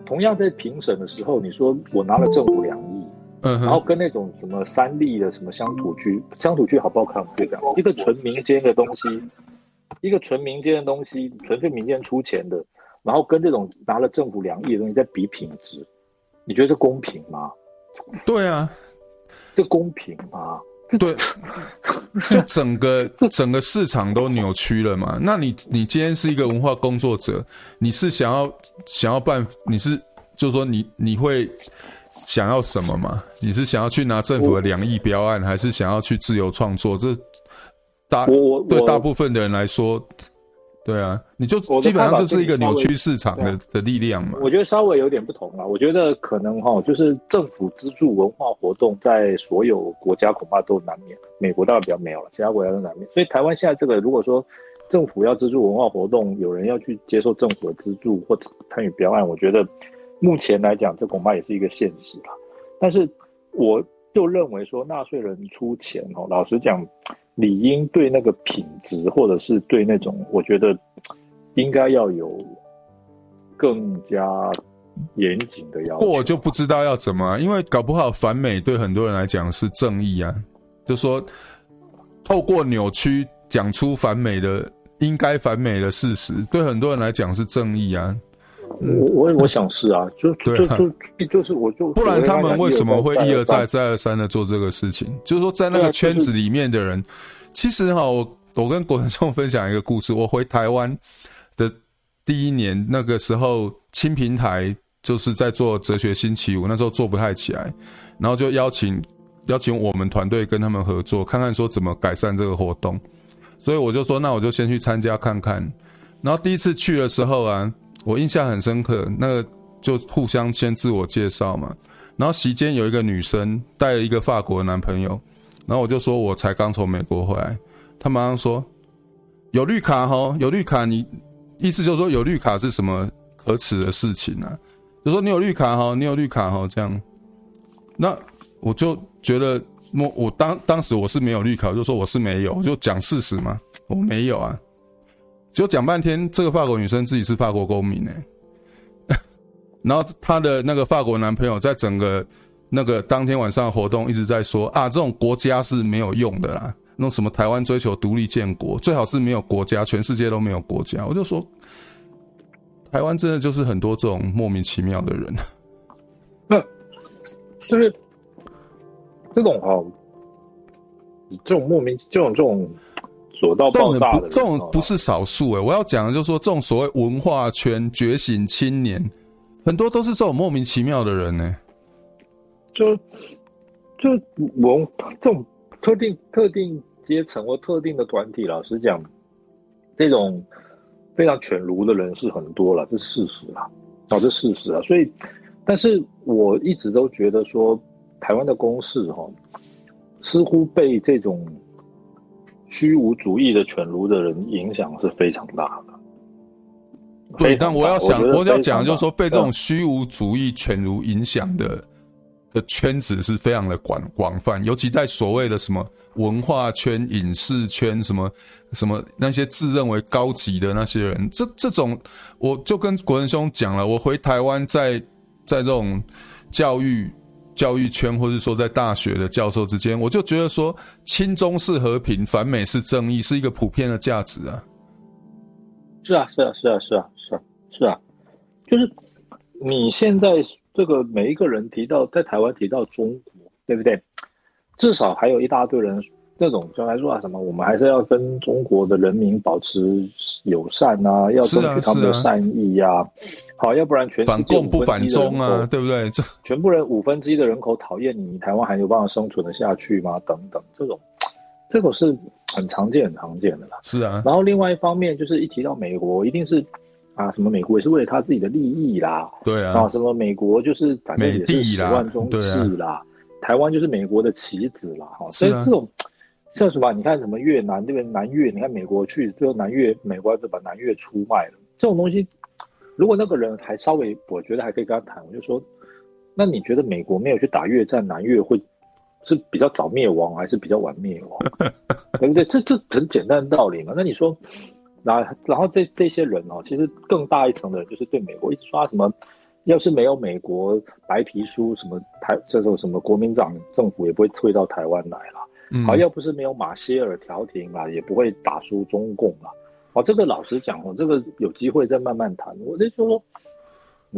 同样在评审的时候，你说我拿了政府两亿，嗯，然后跟那种什么三立的什么乡土剧，乡土剧好不好看？对吧？一个纯民间的东西，一个纯民间的东西，纯粹民间出钱的。然后跟这种拿了政府两亿的东西在比品质，你觉得这公平吗？对啊，这公平吗？对，就整个 整个市场都扭曲了嘛。那你你今天是一个文化工作者，你是想要想要办，你是就是说你你会想要什么嘛？你是想要去拿政府的两亿标案，还是想要去自由创作？这大对大部分的人来说。对啊，你就基本上就是一个扭曲市场的的力量嘛。我觉得稍微有点不同啊。我觉得可能哈，就是政府资助文化活动，在所有国家恐怕都难免。美国当然比较没有了，其他国家都难免。所以台湾现在这个，如果说政府要资助文化活动，有人要去接受政府的资助或者参与标案，我觉得目前来讲，这恐怕也是一个现实啦。但是我就认为说，纳税人出钱哦，老实讲。理应对那个品质，或者是对那种，我觉得应该要有更加严谨的要求。过就不知道要怎么，因为搞不好反美对很多人来讲是正义啊，就说透过扭曲讲出反美的应该反美的事实，对很多人来讲是正义啊。我我我想是啊，就就就就就是我就不然他们为什么会一而再再而三的做这个事情？就是说在那个圈子里面的人，其实哈，我我跟国成兄分享一个故事。我回台湾的第一年，那个时候青平台就是在做哲学星期五，那时候做不太起来，然后就邀请邀请我们团队跟他们合作，看看说怎么改善这个活动。所以我就说，那我就先去参加看看。然后第一次去的时候啊。我印象很深刻，那个就互相先自我介绍嘛，然后席间有一个女生带了一个法国男朋友，然后我就说我才刚从美国回来，他马上说有绿卡齁，有绿卡，你意思就是说有绿卡是什么可耻的事情啊？就说你有绿卡齁，你有绿卡齁，这样，那我就觉得我我当当时我是没有绿卡，我就说我是没有，我就讲事实嘛，我没有啊。就讲半天，这个法国女生自己是法国公民呢，然后她的那个法国男朋友在整个那个当天晚上活动一直在说啊，这种国家是没有用的啦，那什么台湾追求独立建国，最好是没有国家，全世界都没有国家。我就说，台湾真的就是很多这种莫名其妙的人。那就是这种哈，这种莫名这种这种。左到爆炸的，这种不是少数诶。我要讲的就是说，这种所谓文化圈觉醒青年，很多都是这种莫名其妙的人呢。就就文这种特定特定阶层或特定的团体，老实讲，这种非常犬儒的人是很多了，这是事实啊，这是事实啊。所以，但是我一直都觉得说，台湾的公视哈，似乎被这种。虚无主义的犬儒的人影响是非常大的。对，但我要想，我要讲的就是说，被这种虚无主义犬儒影响的的圈子是非常的广广泛，尤其在所谓的什么文化圈、影视圈，什么什么那些自认为高级的那些人，这这种，我就跟国仁兄讲了，我回台湾，在在这种教育。教育圈，或者说在大学的教授之间，我就觉得说，亲中是和平，反美是正义，是一个普遍的价值啊。是啊，是啊，是啊，是啊，是啊，是啊，就是你现在这个每一个人提到在台湾提到中国，对不对？至少还有一大堆人。这种就来说啊，什么我们还是要跟中国的人民保持友善啊，要争取他们的善意呀、啊。啊啊、好，要不然全反共不反中啊，对不对？这全部人五分之一的人口讨厌你，台湾还有办法生存的下去吗？等等，这种这种是很常见、很常见的啦。是啊。然后另外一方面就是一提到美国，一定是啊，什么美国也是为了他自己的利益啦。对啊。啊，什么美国就是反正也是始乱终弃啦，啦台湾就是美国的棋子啦。哈，所以这种。像什么？你看什么越南这边南越？你看美国去最后南越，美国就把南越出卖了。这种东西，如果那个人还稍微，我觉得还可以跟他谈。我就说，那你觉得美国没有去打越战，南越会是比较早灭亡，还是比较晚灭亡？对不对？这这很简单的道理嘛。那你说，然后然后这这些人哦，其实更大一层的人就是对美国一直说什么，要是没有美国白皮书，什么台这种什么国民党政府也不会退到台湾来了。好，要不是没有马歇尔调停啊，也不会打输中共啊。好，这个老实讲，我这个有机会再慢慢谈。我就说，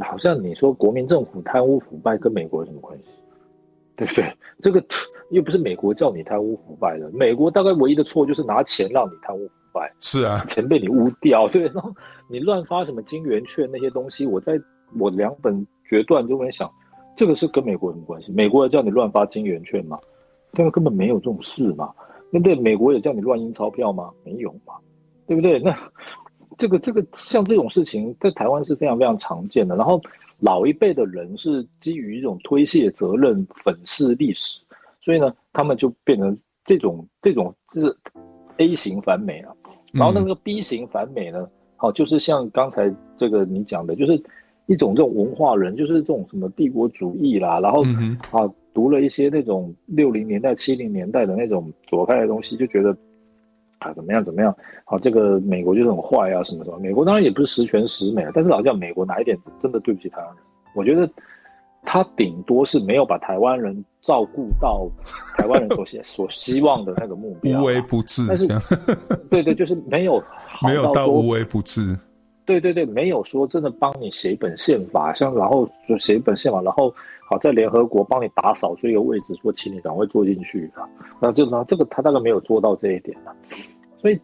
好像你说国民政府贪污腐败跟美国有什么关系？对不对？这个又不是美国叫你贪污腐败的，美国大概唯一的错就是拿钱让你贪污腐败。是啊，钱被你污掉，对。然 后你乱发什么金圆券那些东西，我在我两本决断中会想。这个是跟美国有什么关系？美国要叫你乱发金圆券吗？根本根本没有这种事嘛。那对美国也叫你乱印钞票吗？没有嘛，对不对？那这个这个像这种事情在台湾是非常非常常见的。然后老一辈的人是基于一种推卸责任、粉饰历史，所以呢，他们就变成这种这种是 A 型反美啊。然后那个 B 型反美呢，好，就是像刚才这个你讲的，就是一种这种文化人，就是这种什么帝国主义啦，然后啊。读了一些那种六零年代、七零年代的那种左派的东西，就觉得啊怎么样怎么样，好，这个美国就是很坏啊什么什么。美国当然也不是十全十美，但是老实讲，美国哪一点真的对不起台湾人？我觉得他顶多是没有把台湾人照顾到台湾人所希 所希望的那个目标，无微不至。但是对对，就是没有没有到无微不至。对对对，没有说真的帮你写一本宪法，像然后就写一本宪法，然后。好，在联合国帮你打扫出一个位置，说请你赶快坐进去啊。那就呢，这个他大概没有做到这一点呢。所以，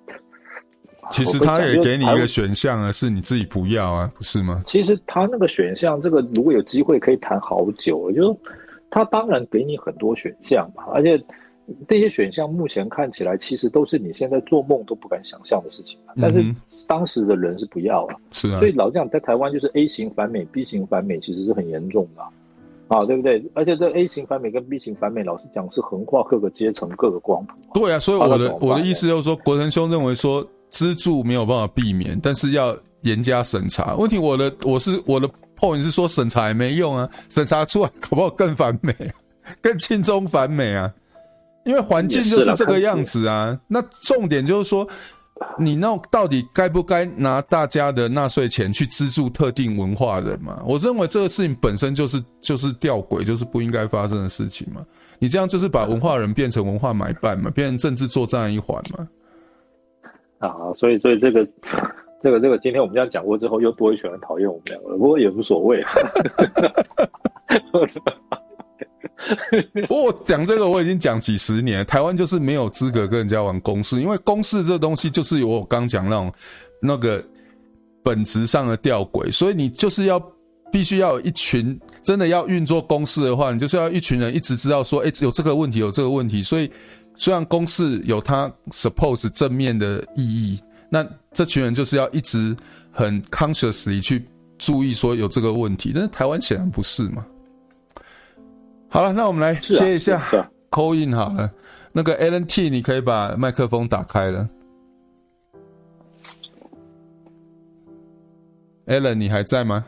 其实他也给你一个选项啊，是你自己不要啊，不是吗？其实他那个选项，这个如果有机会可以谈好久。就是他当然给你很多选项嘛，而且这些选项目前看起来，其实都是你现在做梦都不敢想象的事情。但是当时的人是不要啊，是啊。所以老这样在台湾就是 A 型反美，B 型反美，其实是很严重的。啊，对不对？而且这 A 型反美跟 B 型反美，老实讲是横跨各个阶层、各个光谱。对啊，所以我的我的意思就是说，国成兄认为说资助没有办法避免，但是要严加审查。问题我的我是我的 point 是说审查也没用啊，审查出来搞不好更反美，更亲中反美啊，因为环境就是这个样子啊。那重点就是说。你那到底该不该拿大家的纳税钱去资助特定文化人嘛？我认为这个事情本身就是就是吊诡，就是不应该发生的事情嘛。你这样就是把文化人变成文化买办嘛，变成政治作战一环嘛。啊，所以所以这个这个这个，今天我们这样讲过之后，又多一群人讨厌我们两个，不过也无所谓。我讲这个我已经讲几十年，台湾就是没有资格跟人家玩公式，因为公式这东西就是有我刚讲那种那个本质上的吊诡，所以你就是要必须要有一群真的要运作公式的话，你就是要一群人一直知道说，哎，有这个问题，有这个问题。所以虽然公式有它 suppose 正面的意义，那这群人就是要一直很 consciously 去注意说有这个问题，但是台湾显然不是嘛。好了，那我们来接一下 call in 好了。那个 Alan T，你可以把麦克风打开了。Alan，你还在吗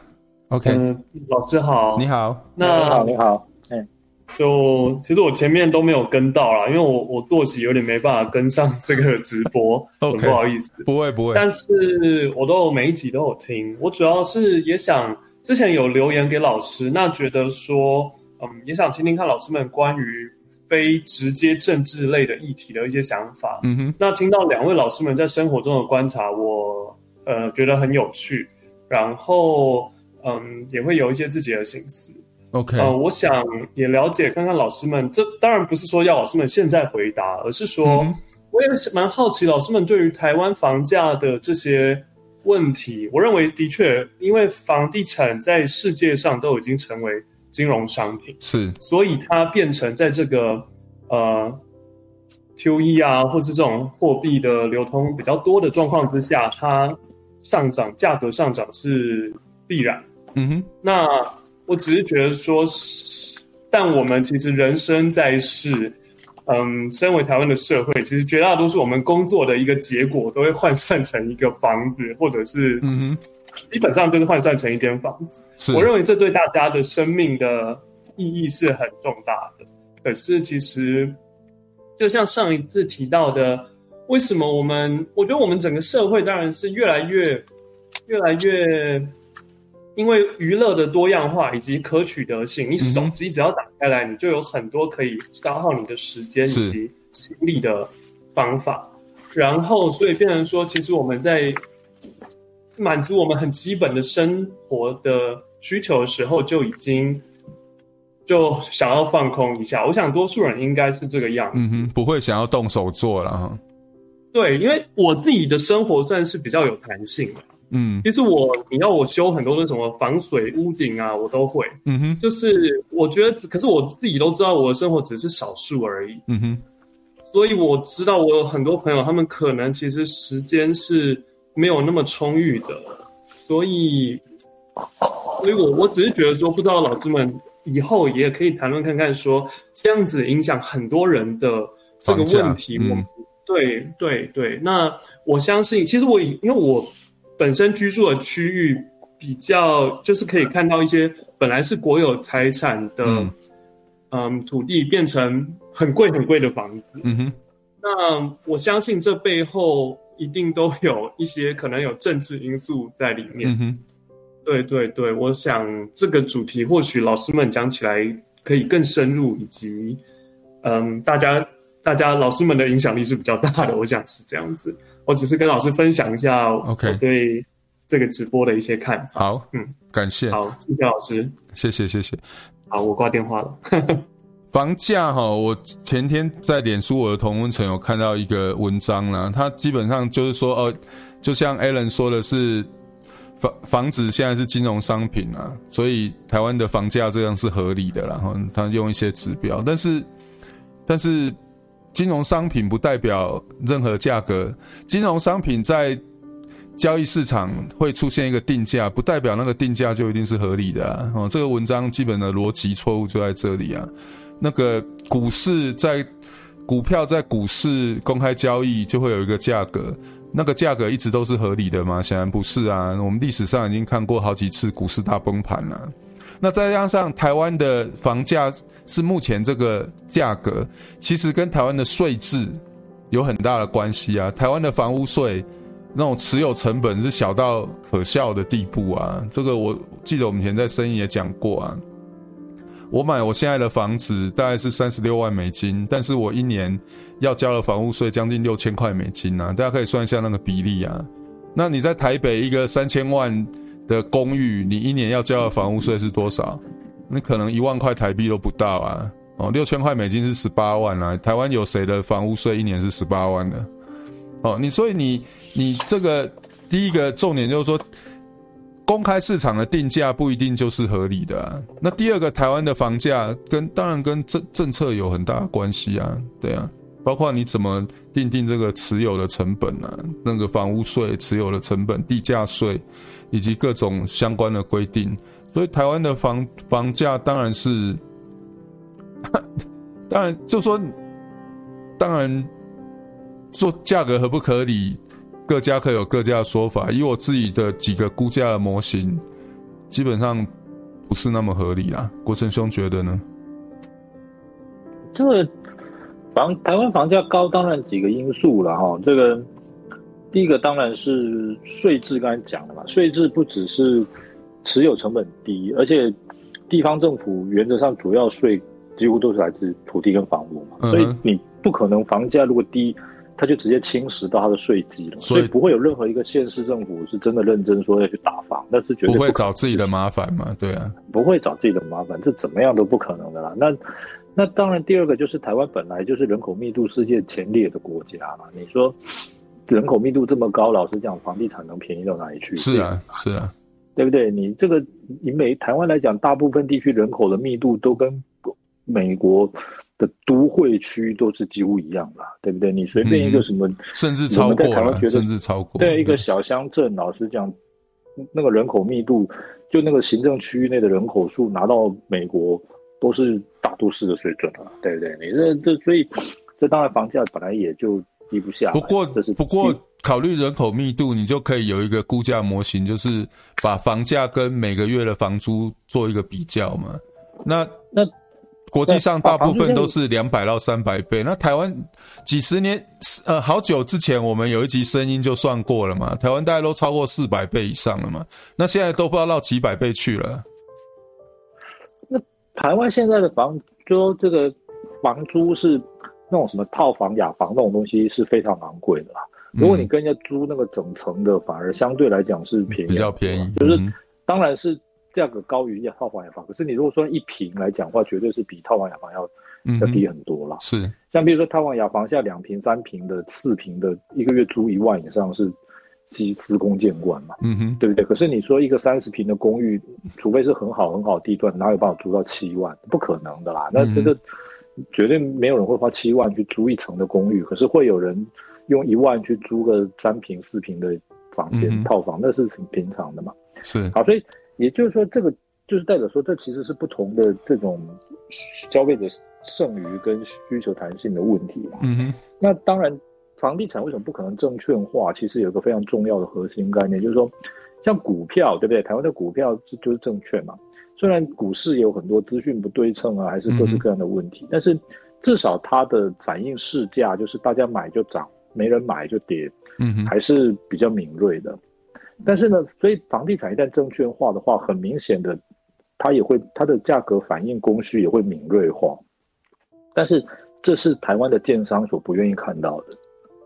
？OK，嗯，老师好，你好，那你好，你好，嗯，就其实我前面都没有跟到啦，因为我我作息有点没办法跟上这个直播，OK，不好意思，不会不会，但是我都有每一集都有听，我主要是也想之前有留言给老师，那觉得说。嗯，也想听听看老师们关于非直接政治类的议题的一些想法。嗯哼，那听到两位老师们在生活中的观察，我呃觉得很有趣，然后嗯也会有一些自己的心思。OK，呃，我想也了解看看老师们，这当然不是说要老师们现在回答，而是说、嗯、我也是蛮好奇老师们对于台湾房价的这些问题。我认为的确，因为房地产在世界上都已经成为。金融商品是，所以它变成在这个呃 QE 啊，或是这种货币的流通比较多的状况之下，它上涨，价格上涨是必然。嗯哼，那我只是觉得说，但我们其实人生在世，嗯，身为台湾的社会，其实绝大多数我们工作的一个结果，都会换算成一个房子，或者是嗯哼。基本上就是换算成一间房子，我认为这对大家的生命的意义是很重大的。可是其实，就像上一次提到的，为什么我们？我觉得我们整个社会当然是越来越、越来越，因为娱乐的多样化以及可取得性，你手机只要打开来，你就有很多可以消耗你的时间以及精力的方法。然后，所以变成说，其实我们在。满足我们很基本的生活的需求的时候，就已经就想要放空一下。我想多数人应该是这个样子，嗯哼，不会想要动手做了哈。对，因为我自己的生活算是比较有弹性的，嗯，其实我你要我修很多的什么防水屋顶啊，我都会。嗯哼，就是我觉得，可是我自己都知道，我的生活只是少数而已。嗯哼，所以我知道我有很多朋友，他们可能其实时间是没有那么充裕的，所以，所以我我只是觉得说，不知道老师们以后也可以谈论看看，说这样子影响很多人的这个问题。嗯。对对对，那我相信，其实我因为我本身居住的区域比较，就是可以看到一些本来是国有财产的，嗯，嗯，土地变成很贵很贵的房子。嗯哼，那我相信这背后一定都有一些可能有政治因素在里面。对对对，我想这个主题或许老师们讲起来可以更深入，以及嗯，大家。大家老师们的影响力是比较大的，我想是这样子。我只是跟老师分享一下我对这个直播的一些看法。好，嗯，感谢。好，谢谢老师，谢谢谢谢。好，我挂电话了。房价哈，我前天在脸书我的同温层有看到一个文章啦，它基本上就是说，哦，就像 Alan 说的是，房房子现在是金融商品啊，所以台湾的房价这样是合理的。然后他用一些指标，但是，但是。金融商品不代表任何价格，金融商品在交易市场会出现一个定价，不代表那个定价就一定是合理的啊。哦，这个文章基本的逻辑错误就在这里啊。那个股市在股票在股市公开交易就会有一个价格，那个价格一直都是合理的吗？显然不是啊。我们历史上已经看过好几次股市大崩盘了。那再加上台湾的房价是目前这个价格，其实跟台湾的税制有很大的关系啊。台湾的房屋税那种持有成本是小到可笑的地步啊。这个我记得我们以前在生意也讲过啊。我买我现在的房子大概是三十六万美金，但是我一年要交的房屋税将近六千块美金啊。大家可以算一下那个比例啊。那你在台北一个三千万的公寓，你一年要交的房屋税是多少？你可能一万块台币都不到啊！哦，六千块美金是十八万啊！台湾有谁的房屋税一年是十八万的？哦，你所以你你这个第一个重点就是说，公开市场的定价不一定就是合理的啊。那第二个，台湾的房价跟当然跟政政策有很大的关系啊，对啊，包括你怎么定定这个持有的成本啊，那个房屋税持有的成本、地价税。以及各种相关的规定，所以台湾的房房价当然是，当然就说，当然说价格合不合理，各家可以有各家的说法。以我自己的几个估价的模型，基本上不是那么合理啦。国成兄觉得呢？这个房台湾房价高，当然几个因素了哈，这个。第一个当然是税制，刚才讲了嘛，税制不只是持有成本低，而且地方政府原则上主要税几乎都是来自土地跟房屋嘛，嗯、所以你不可能房价如果低，它就直接侵蚀到他的税基了，所以不会有任何一个县市政府是真的认真说要去打房，那是绝对不，不会找自己的麻烦嘛，对啊，不会找自己的麻烦，这怎么样都不可能的啦。那那当然第二个就是台湾本来就是人口密度世界前列的国家嘛，你说。人口密度这么高，老实讲，房地产能便宜到哪里去？是啊，是啊，对不对？你这个以美台湾来讲，大部分地区人口的密度都跟美国的都会区都是几乎一样的，对不对？你随便一个什么，嗯、甚至超过，甚至超过，对一个小乡镇，老实讲，那个人口密度，就那个行政区域内的人口数，拿到美国都是大都市的水准了，对不对？你这这，所以这当然房价本来也就。低不下。不过，不过考虑人口密度，你就可以有一个估价模型，就是把房价跟每个月的房租做一个比较嘛。那那国际上大部分都是两百到三百倍。那台湾几十年呃好久之前，我们有一集声音就算过了嘛。台湾大概都超过四百倍以上了嘛。那现在都不知道到几百倍去了。那台湾现在的房，就说这个房租是。那种什么套房、雅房那种东西是非常昂贵的啦。如果你跟人家租那个整层的，反而相对来讲是便宜，比较便宜。就是当然是价格高于套房、雅房，可是你如果说一平来讲的话，绝对是比套房、雅房要要低很多啦。是，像比如说套房、雅房，现在两平、三平的、四平的，一个月租一万以上是司司空见惯嘛，嗯哼，对不对？可是你说一个三十平的公寓，除非是很好很好的地段，哪有办法租到七万？不可能的啦，那这个绝对没有人会花七万去租一层的公寓，可是会有人用一万去租个三平四平的房间、嗯、套房，那是很平常的嘛。是，好，所以也就是说，这个就是代表说，这其实是不同的这种消费者剩余跟需求弹性的问题嘛。嗯哼，那当然。房地产为什么不可能证券化？其实有一个非常重要的核心概念，就是说，像股票，对不对？台湾的股票就是证券嘛。虽然股市也有很多资讯不对称啊，还是各式各样的问题，嗯、但是至少它的反映市价，就是大家买就涨，没人买就跌，嗯，还是比较敏锐的。但是呢，所以房地产一旦证券化的话，很明显的，它也会它的价格反映供需也会敏锐化。但是这是台湾的建商所不愿意看到的。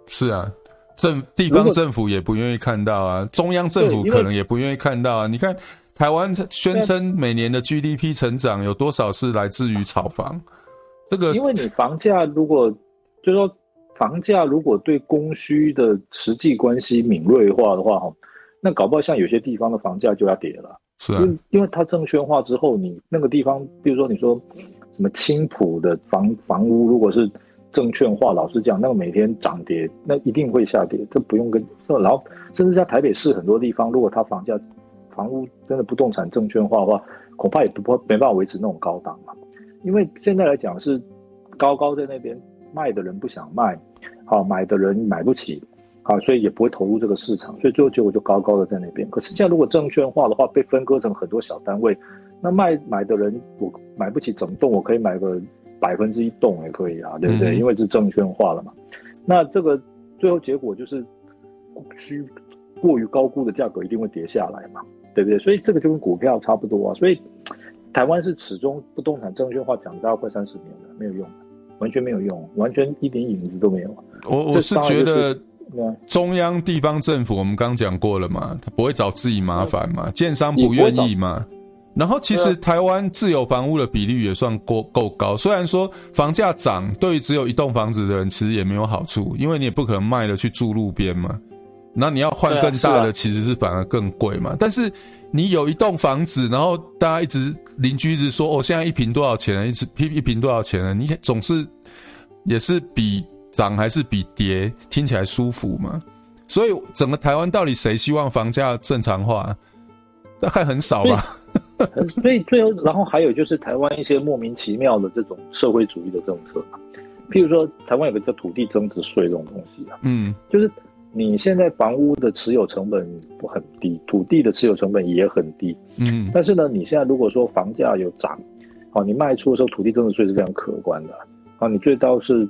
是啊，政地方政府也不愿意看到啊，中央政府可能也不愿意看到啊。你看，台湾宣称每年的 GDP 成长有多少是来自于炒房？这个，因为你房价如果就是说房价如果对供需的实际关系敏锐化的话，哈，那搞不好像有些地方的房价就要跌了。是啊，因为因为它证券化之后，你那个地方，比如说你说什么青浦的房房屋，如果是。证券化，老实讲，那个每天涨跌，那一定会下跌，这不用跟。然后，甚至在台北市很多地方，如果它房价、房屋真的不动产证券化的话，恐怕也不会没办法维持那种高档嘛。因为现在来讲是高高在那边卖的人不想卖，好买的人买不起，好，所以也不会投入这个市场，所以最后结果就高高的在那边。可是现在如果证券化的话，被分割成很多小单位，那卖买的人我买不起整栋，我可以买个。百分之一栋也可以啊，对不对？嗯、因为是证券化了嘛。那这个最后结果就是需过于高估的价格一定会跌下来嘛，对不对？所以这个就跟股票差不多啊。所以台湾是始终不动产证券化讲大概快三十年了，没有用，完全没有用，完全一点影子都没有。我我是觉得中央地方政府，我们刚讲过了嘛，他不会找自己麻烦嘛，建商不愿意嘛。然后，其实台湾自有房屋的比例也算够够高。虽然说房价涨，对于只有一栋房子的人其实也没有好处，因为你也不可能卖了去住路边嘛。那你要换更大的，其实是反而更贵嘛。但是你有一栋房子，然后大家一直邻居一直说哦，现在一平多少钱呢？一直一一坪多少钱呢？你总是也是比涨还是比跌听起来舒服嘛。所以整个台湾到底谁希望房价正常化？大概很少吧。所以最后，然后还有就是台湾一些莫名其妙的这种社会主义的政策，譬如说台湾有个叫土地增值税这种东西啊，嗯，就是你现在房屋的持有成本不很低，土地的持有成本也很低，嗯，但是呢，你现在如果说房价有涨，好，你卖出的时候土地增值税是非常可观的，啊，你最高是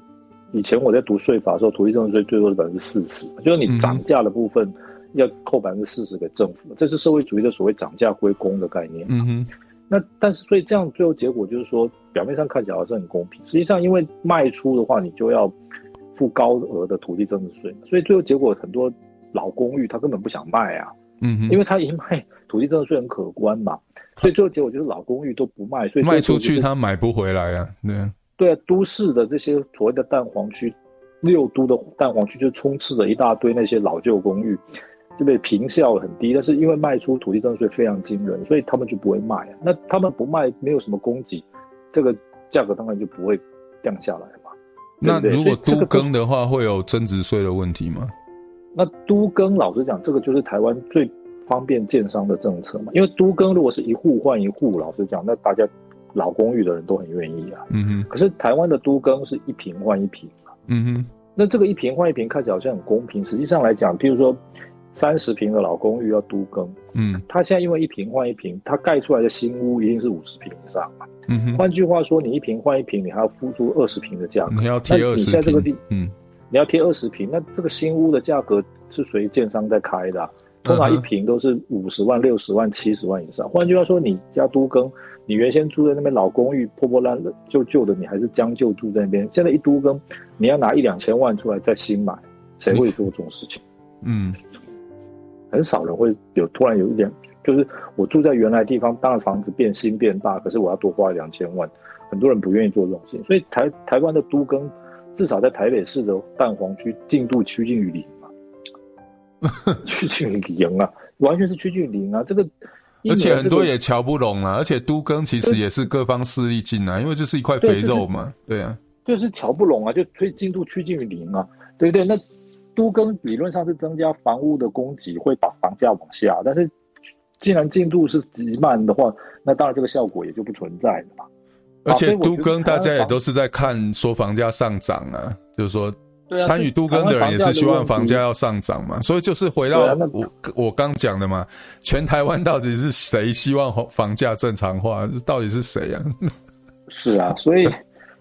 以前我在读税法的时候，土地增值税最多是百分之四十，就是你涨价的部分。要扣百分之四十给政府，这是社会主义的所谓涨价归公的概念。嗯哼，那但是所以这样最后结果就是说，表面上看起来还是很公平，实际上因为卖出的话，你就要付高额的土地增值税，所以最后结果很多老公寓他根本不想卖啊。嗯哼，因为他一卖土地增值税很可观嘛，所以最后结果就是老公寓都不卖，所以卖出去他买不回来啊。对啊，对啊，都市的这些所谓的蛋黄区，六都的蛋黄区就充斥着一大堆那些老旧公寓。就被坪效很低，但是因为卖出土地增值税非常惊人，所以他们就不会卖。那他们不卖，没有什么供给，这个价格当然就不会降下来嘛。那如果都更的话，会有增值税的问题吗？那都更老实讲，这个就是台湾最方便建商的政策嘛。因为都更如果是一户换一户，老实讲，那大家老公寓的人都很愿意啊。嗯哼。可是台湾的都更是一平换一平嘛。嗯哼。那这个一平换一平看起来好像很公平，实际上来讲，譬如说。三十平的老公寓要都更，嗯，他现在因为一平换一平，他盖出来的新屋一定是五十平以上嘛，嗯哼，换句话说，你一平换一平，你还要付出二十平的价格，你要贴二十坪，你在这个地，嗯，你要贴二十平，那这个新屋的价格是随建商在开的，啊，通常一平都是五十万、六十万、七十万以上。换句话说，你家都更，你原先住在那边老公寓破破烂烂旧旧的，你还是将就住在那边，现在一都更，你要拿一两千万出来再新买，谁会做这种事情？嗯。很少人会有突然有一点，就是我住在原来地方，当然房子变新变大，可是我要多花两千万，很多人不愿意做这种事情。所以台台湾的都更，至少在台北市的蛋黄区进度趋近于零嘛。趋近零啊，完全是趋近零啊。这个，而且很多也瞧不拢啊。而且都更其实也是各方势力进来，因为这是一块肥肉嘛。对啊，就是瞧不拢啊，就所以进度趋近于零啊，对不对？那都更理论上是增加房屋的供给，会把房价往下，但是既然进度是极慢的话，那当然这个效果也就不存在了嘛。而且都更大家也都是在看说房价上涨啊，就是说。参与都更的人也是希望房价要上涨嘛，所以就是回到我我刚讲的嘛，全台湾到底是谁希望房价正常化？到底是谁啊？是啊，所以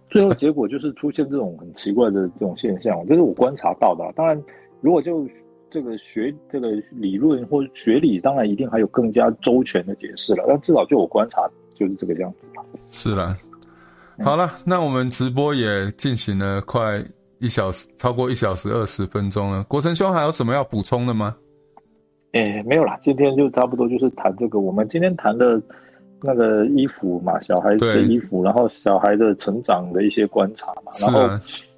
最后结果就是出现这种很奇怪的这种现象，这是我观察到的。当然，如果就这个学这个理论或学理，当然一定还有更加周全的解释了。但至少就我观察，就是这个样子。是啦，好了，那我们直播也进行了快。一小时超过一小时二十分钟了，国成兄还有什么要补充的吗？哎、欸，没有啦，今天就差不多就是谈这个。我们今天谈的那个衣服嘛，小孩的衣服，然后小孩的成长的一些观察嘛，然后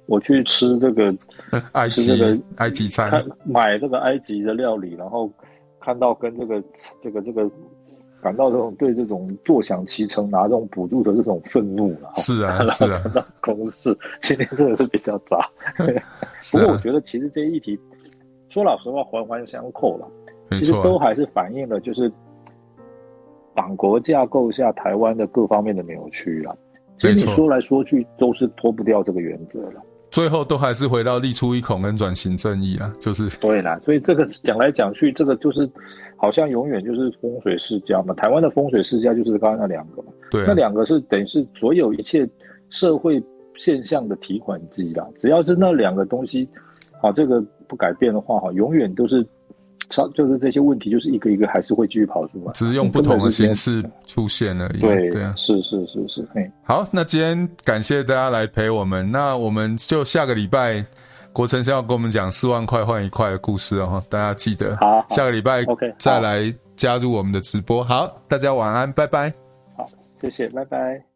我去吃这个 埃及这个埃及餐，买这个埃及的料理，然后看到跟这个这个这个。感到这种对这种坐享其成拿这种补助的这种愤怒了，是啊，是啊，公式今天真的是比较杂。不过我觉得其实这些议题，说老实话环环相扣了，其实都还是反映了就是党国架构下台湾的各方面的扭曲了。其实你说来说去都是脱不掉这个原则了。最后都还是回到立出一孔跟转型正义啊，就是对啦。所以这个讲来讲去，这个就是好像永远就是风水世家嘛。台湾的风水世家就是刚刚那两个嘛，对、啊，那两个是等于是所有一切社会现象的提款机啦。只要是那两个东西，好，这个不改变的话，哈，永远都是。就是这些问题，就是一个一个还是会继续跑出来，只是用不同的形式出现而已。对对啊，是是是是。好，那今天感谢大家来陪我们，那我们就下个礼拜，国成先要跟我们讲四万块换一块的故事哦，大家记得。好，下个礼拜 OK 再来加入我们的直播。好，大家晚安，拜拜。好，谢谢，拜拜。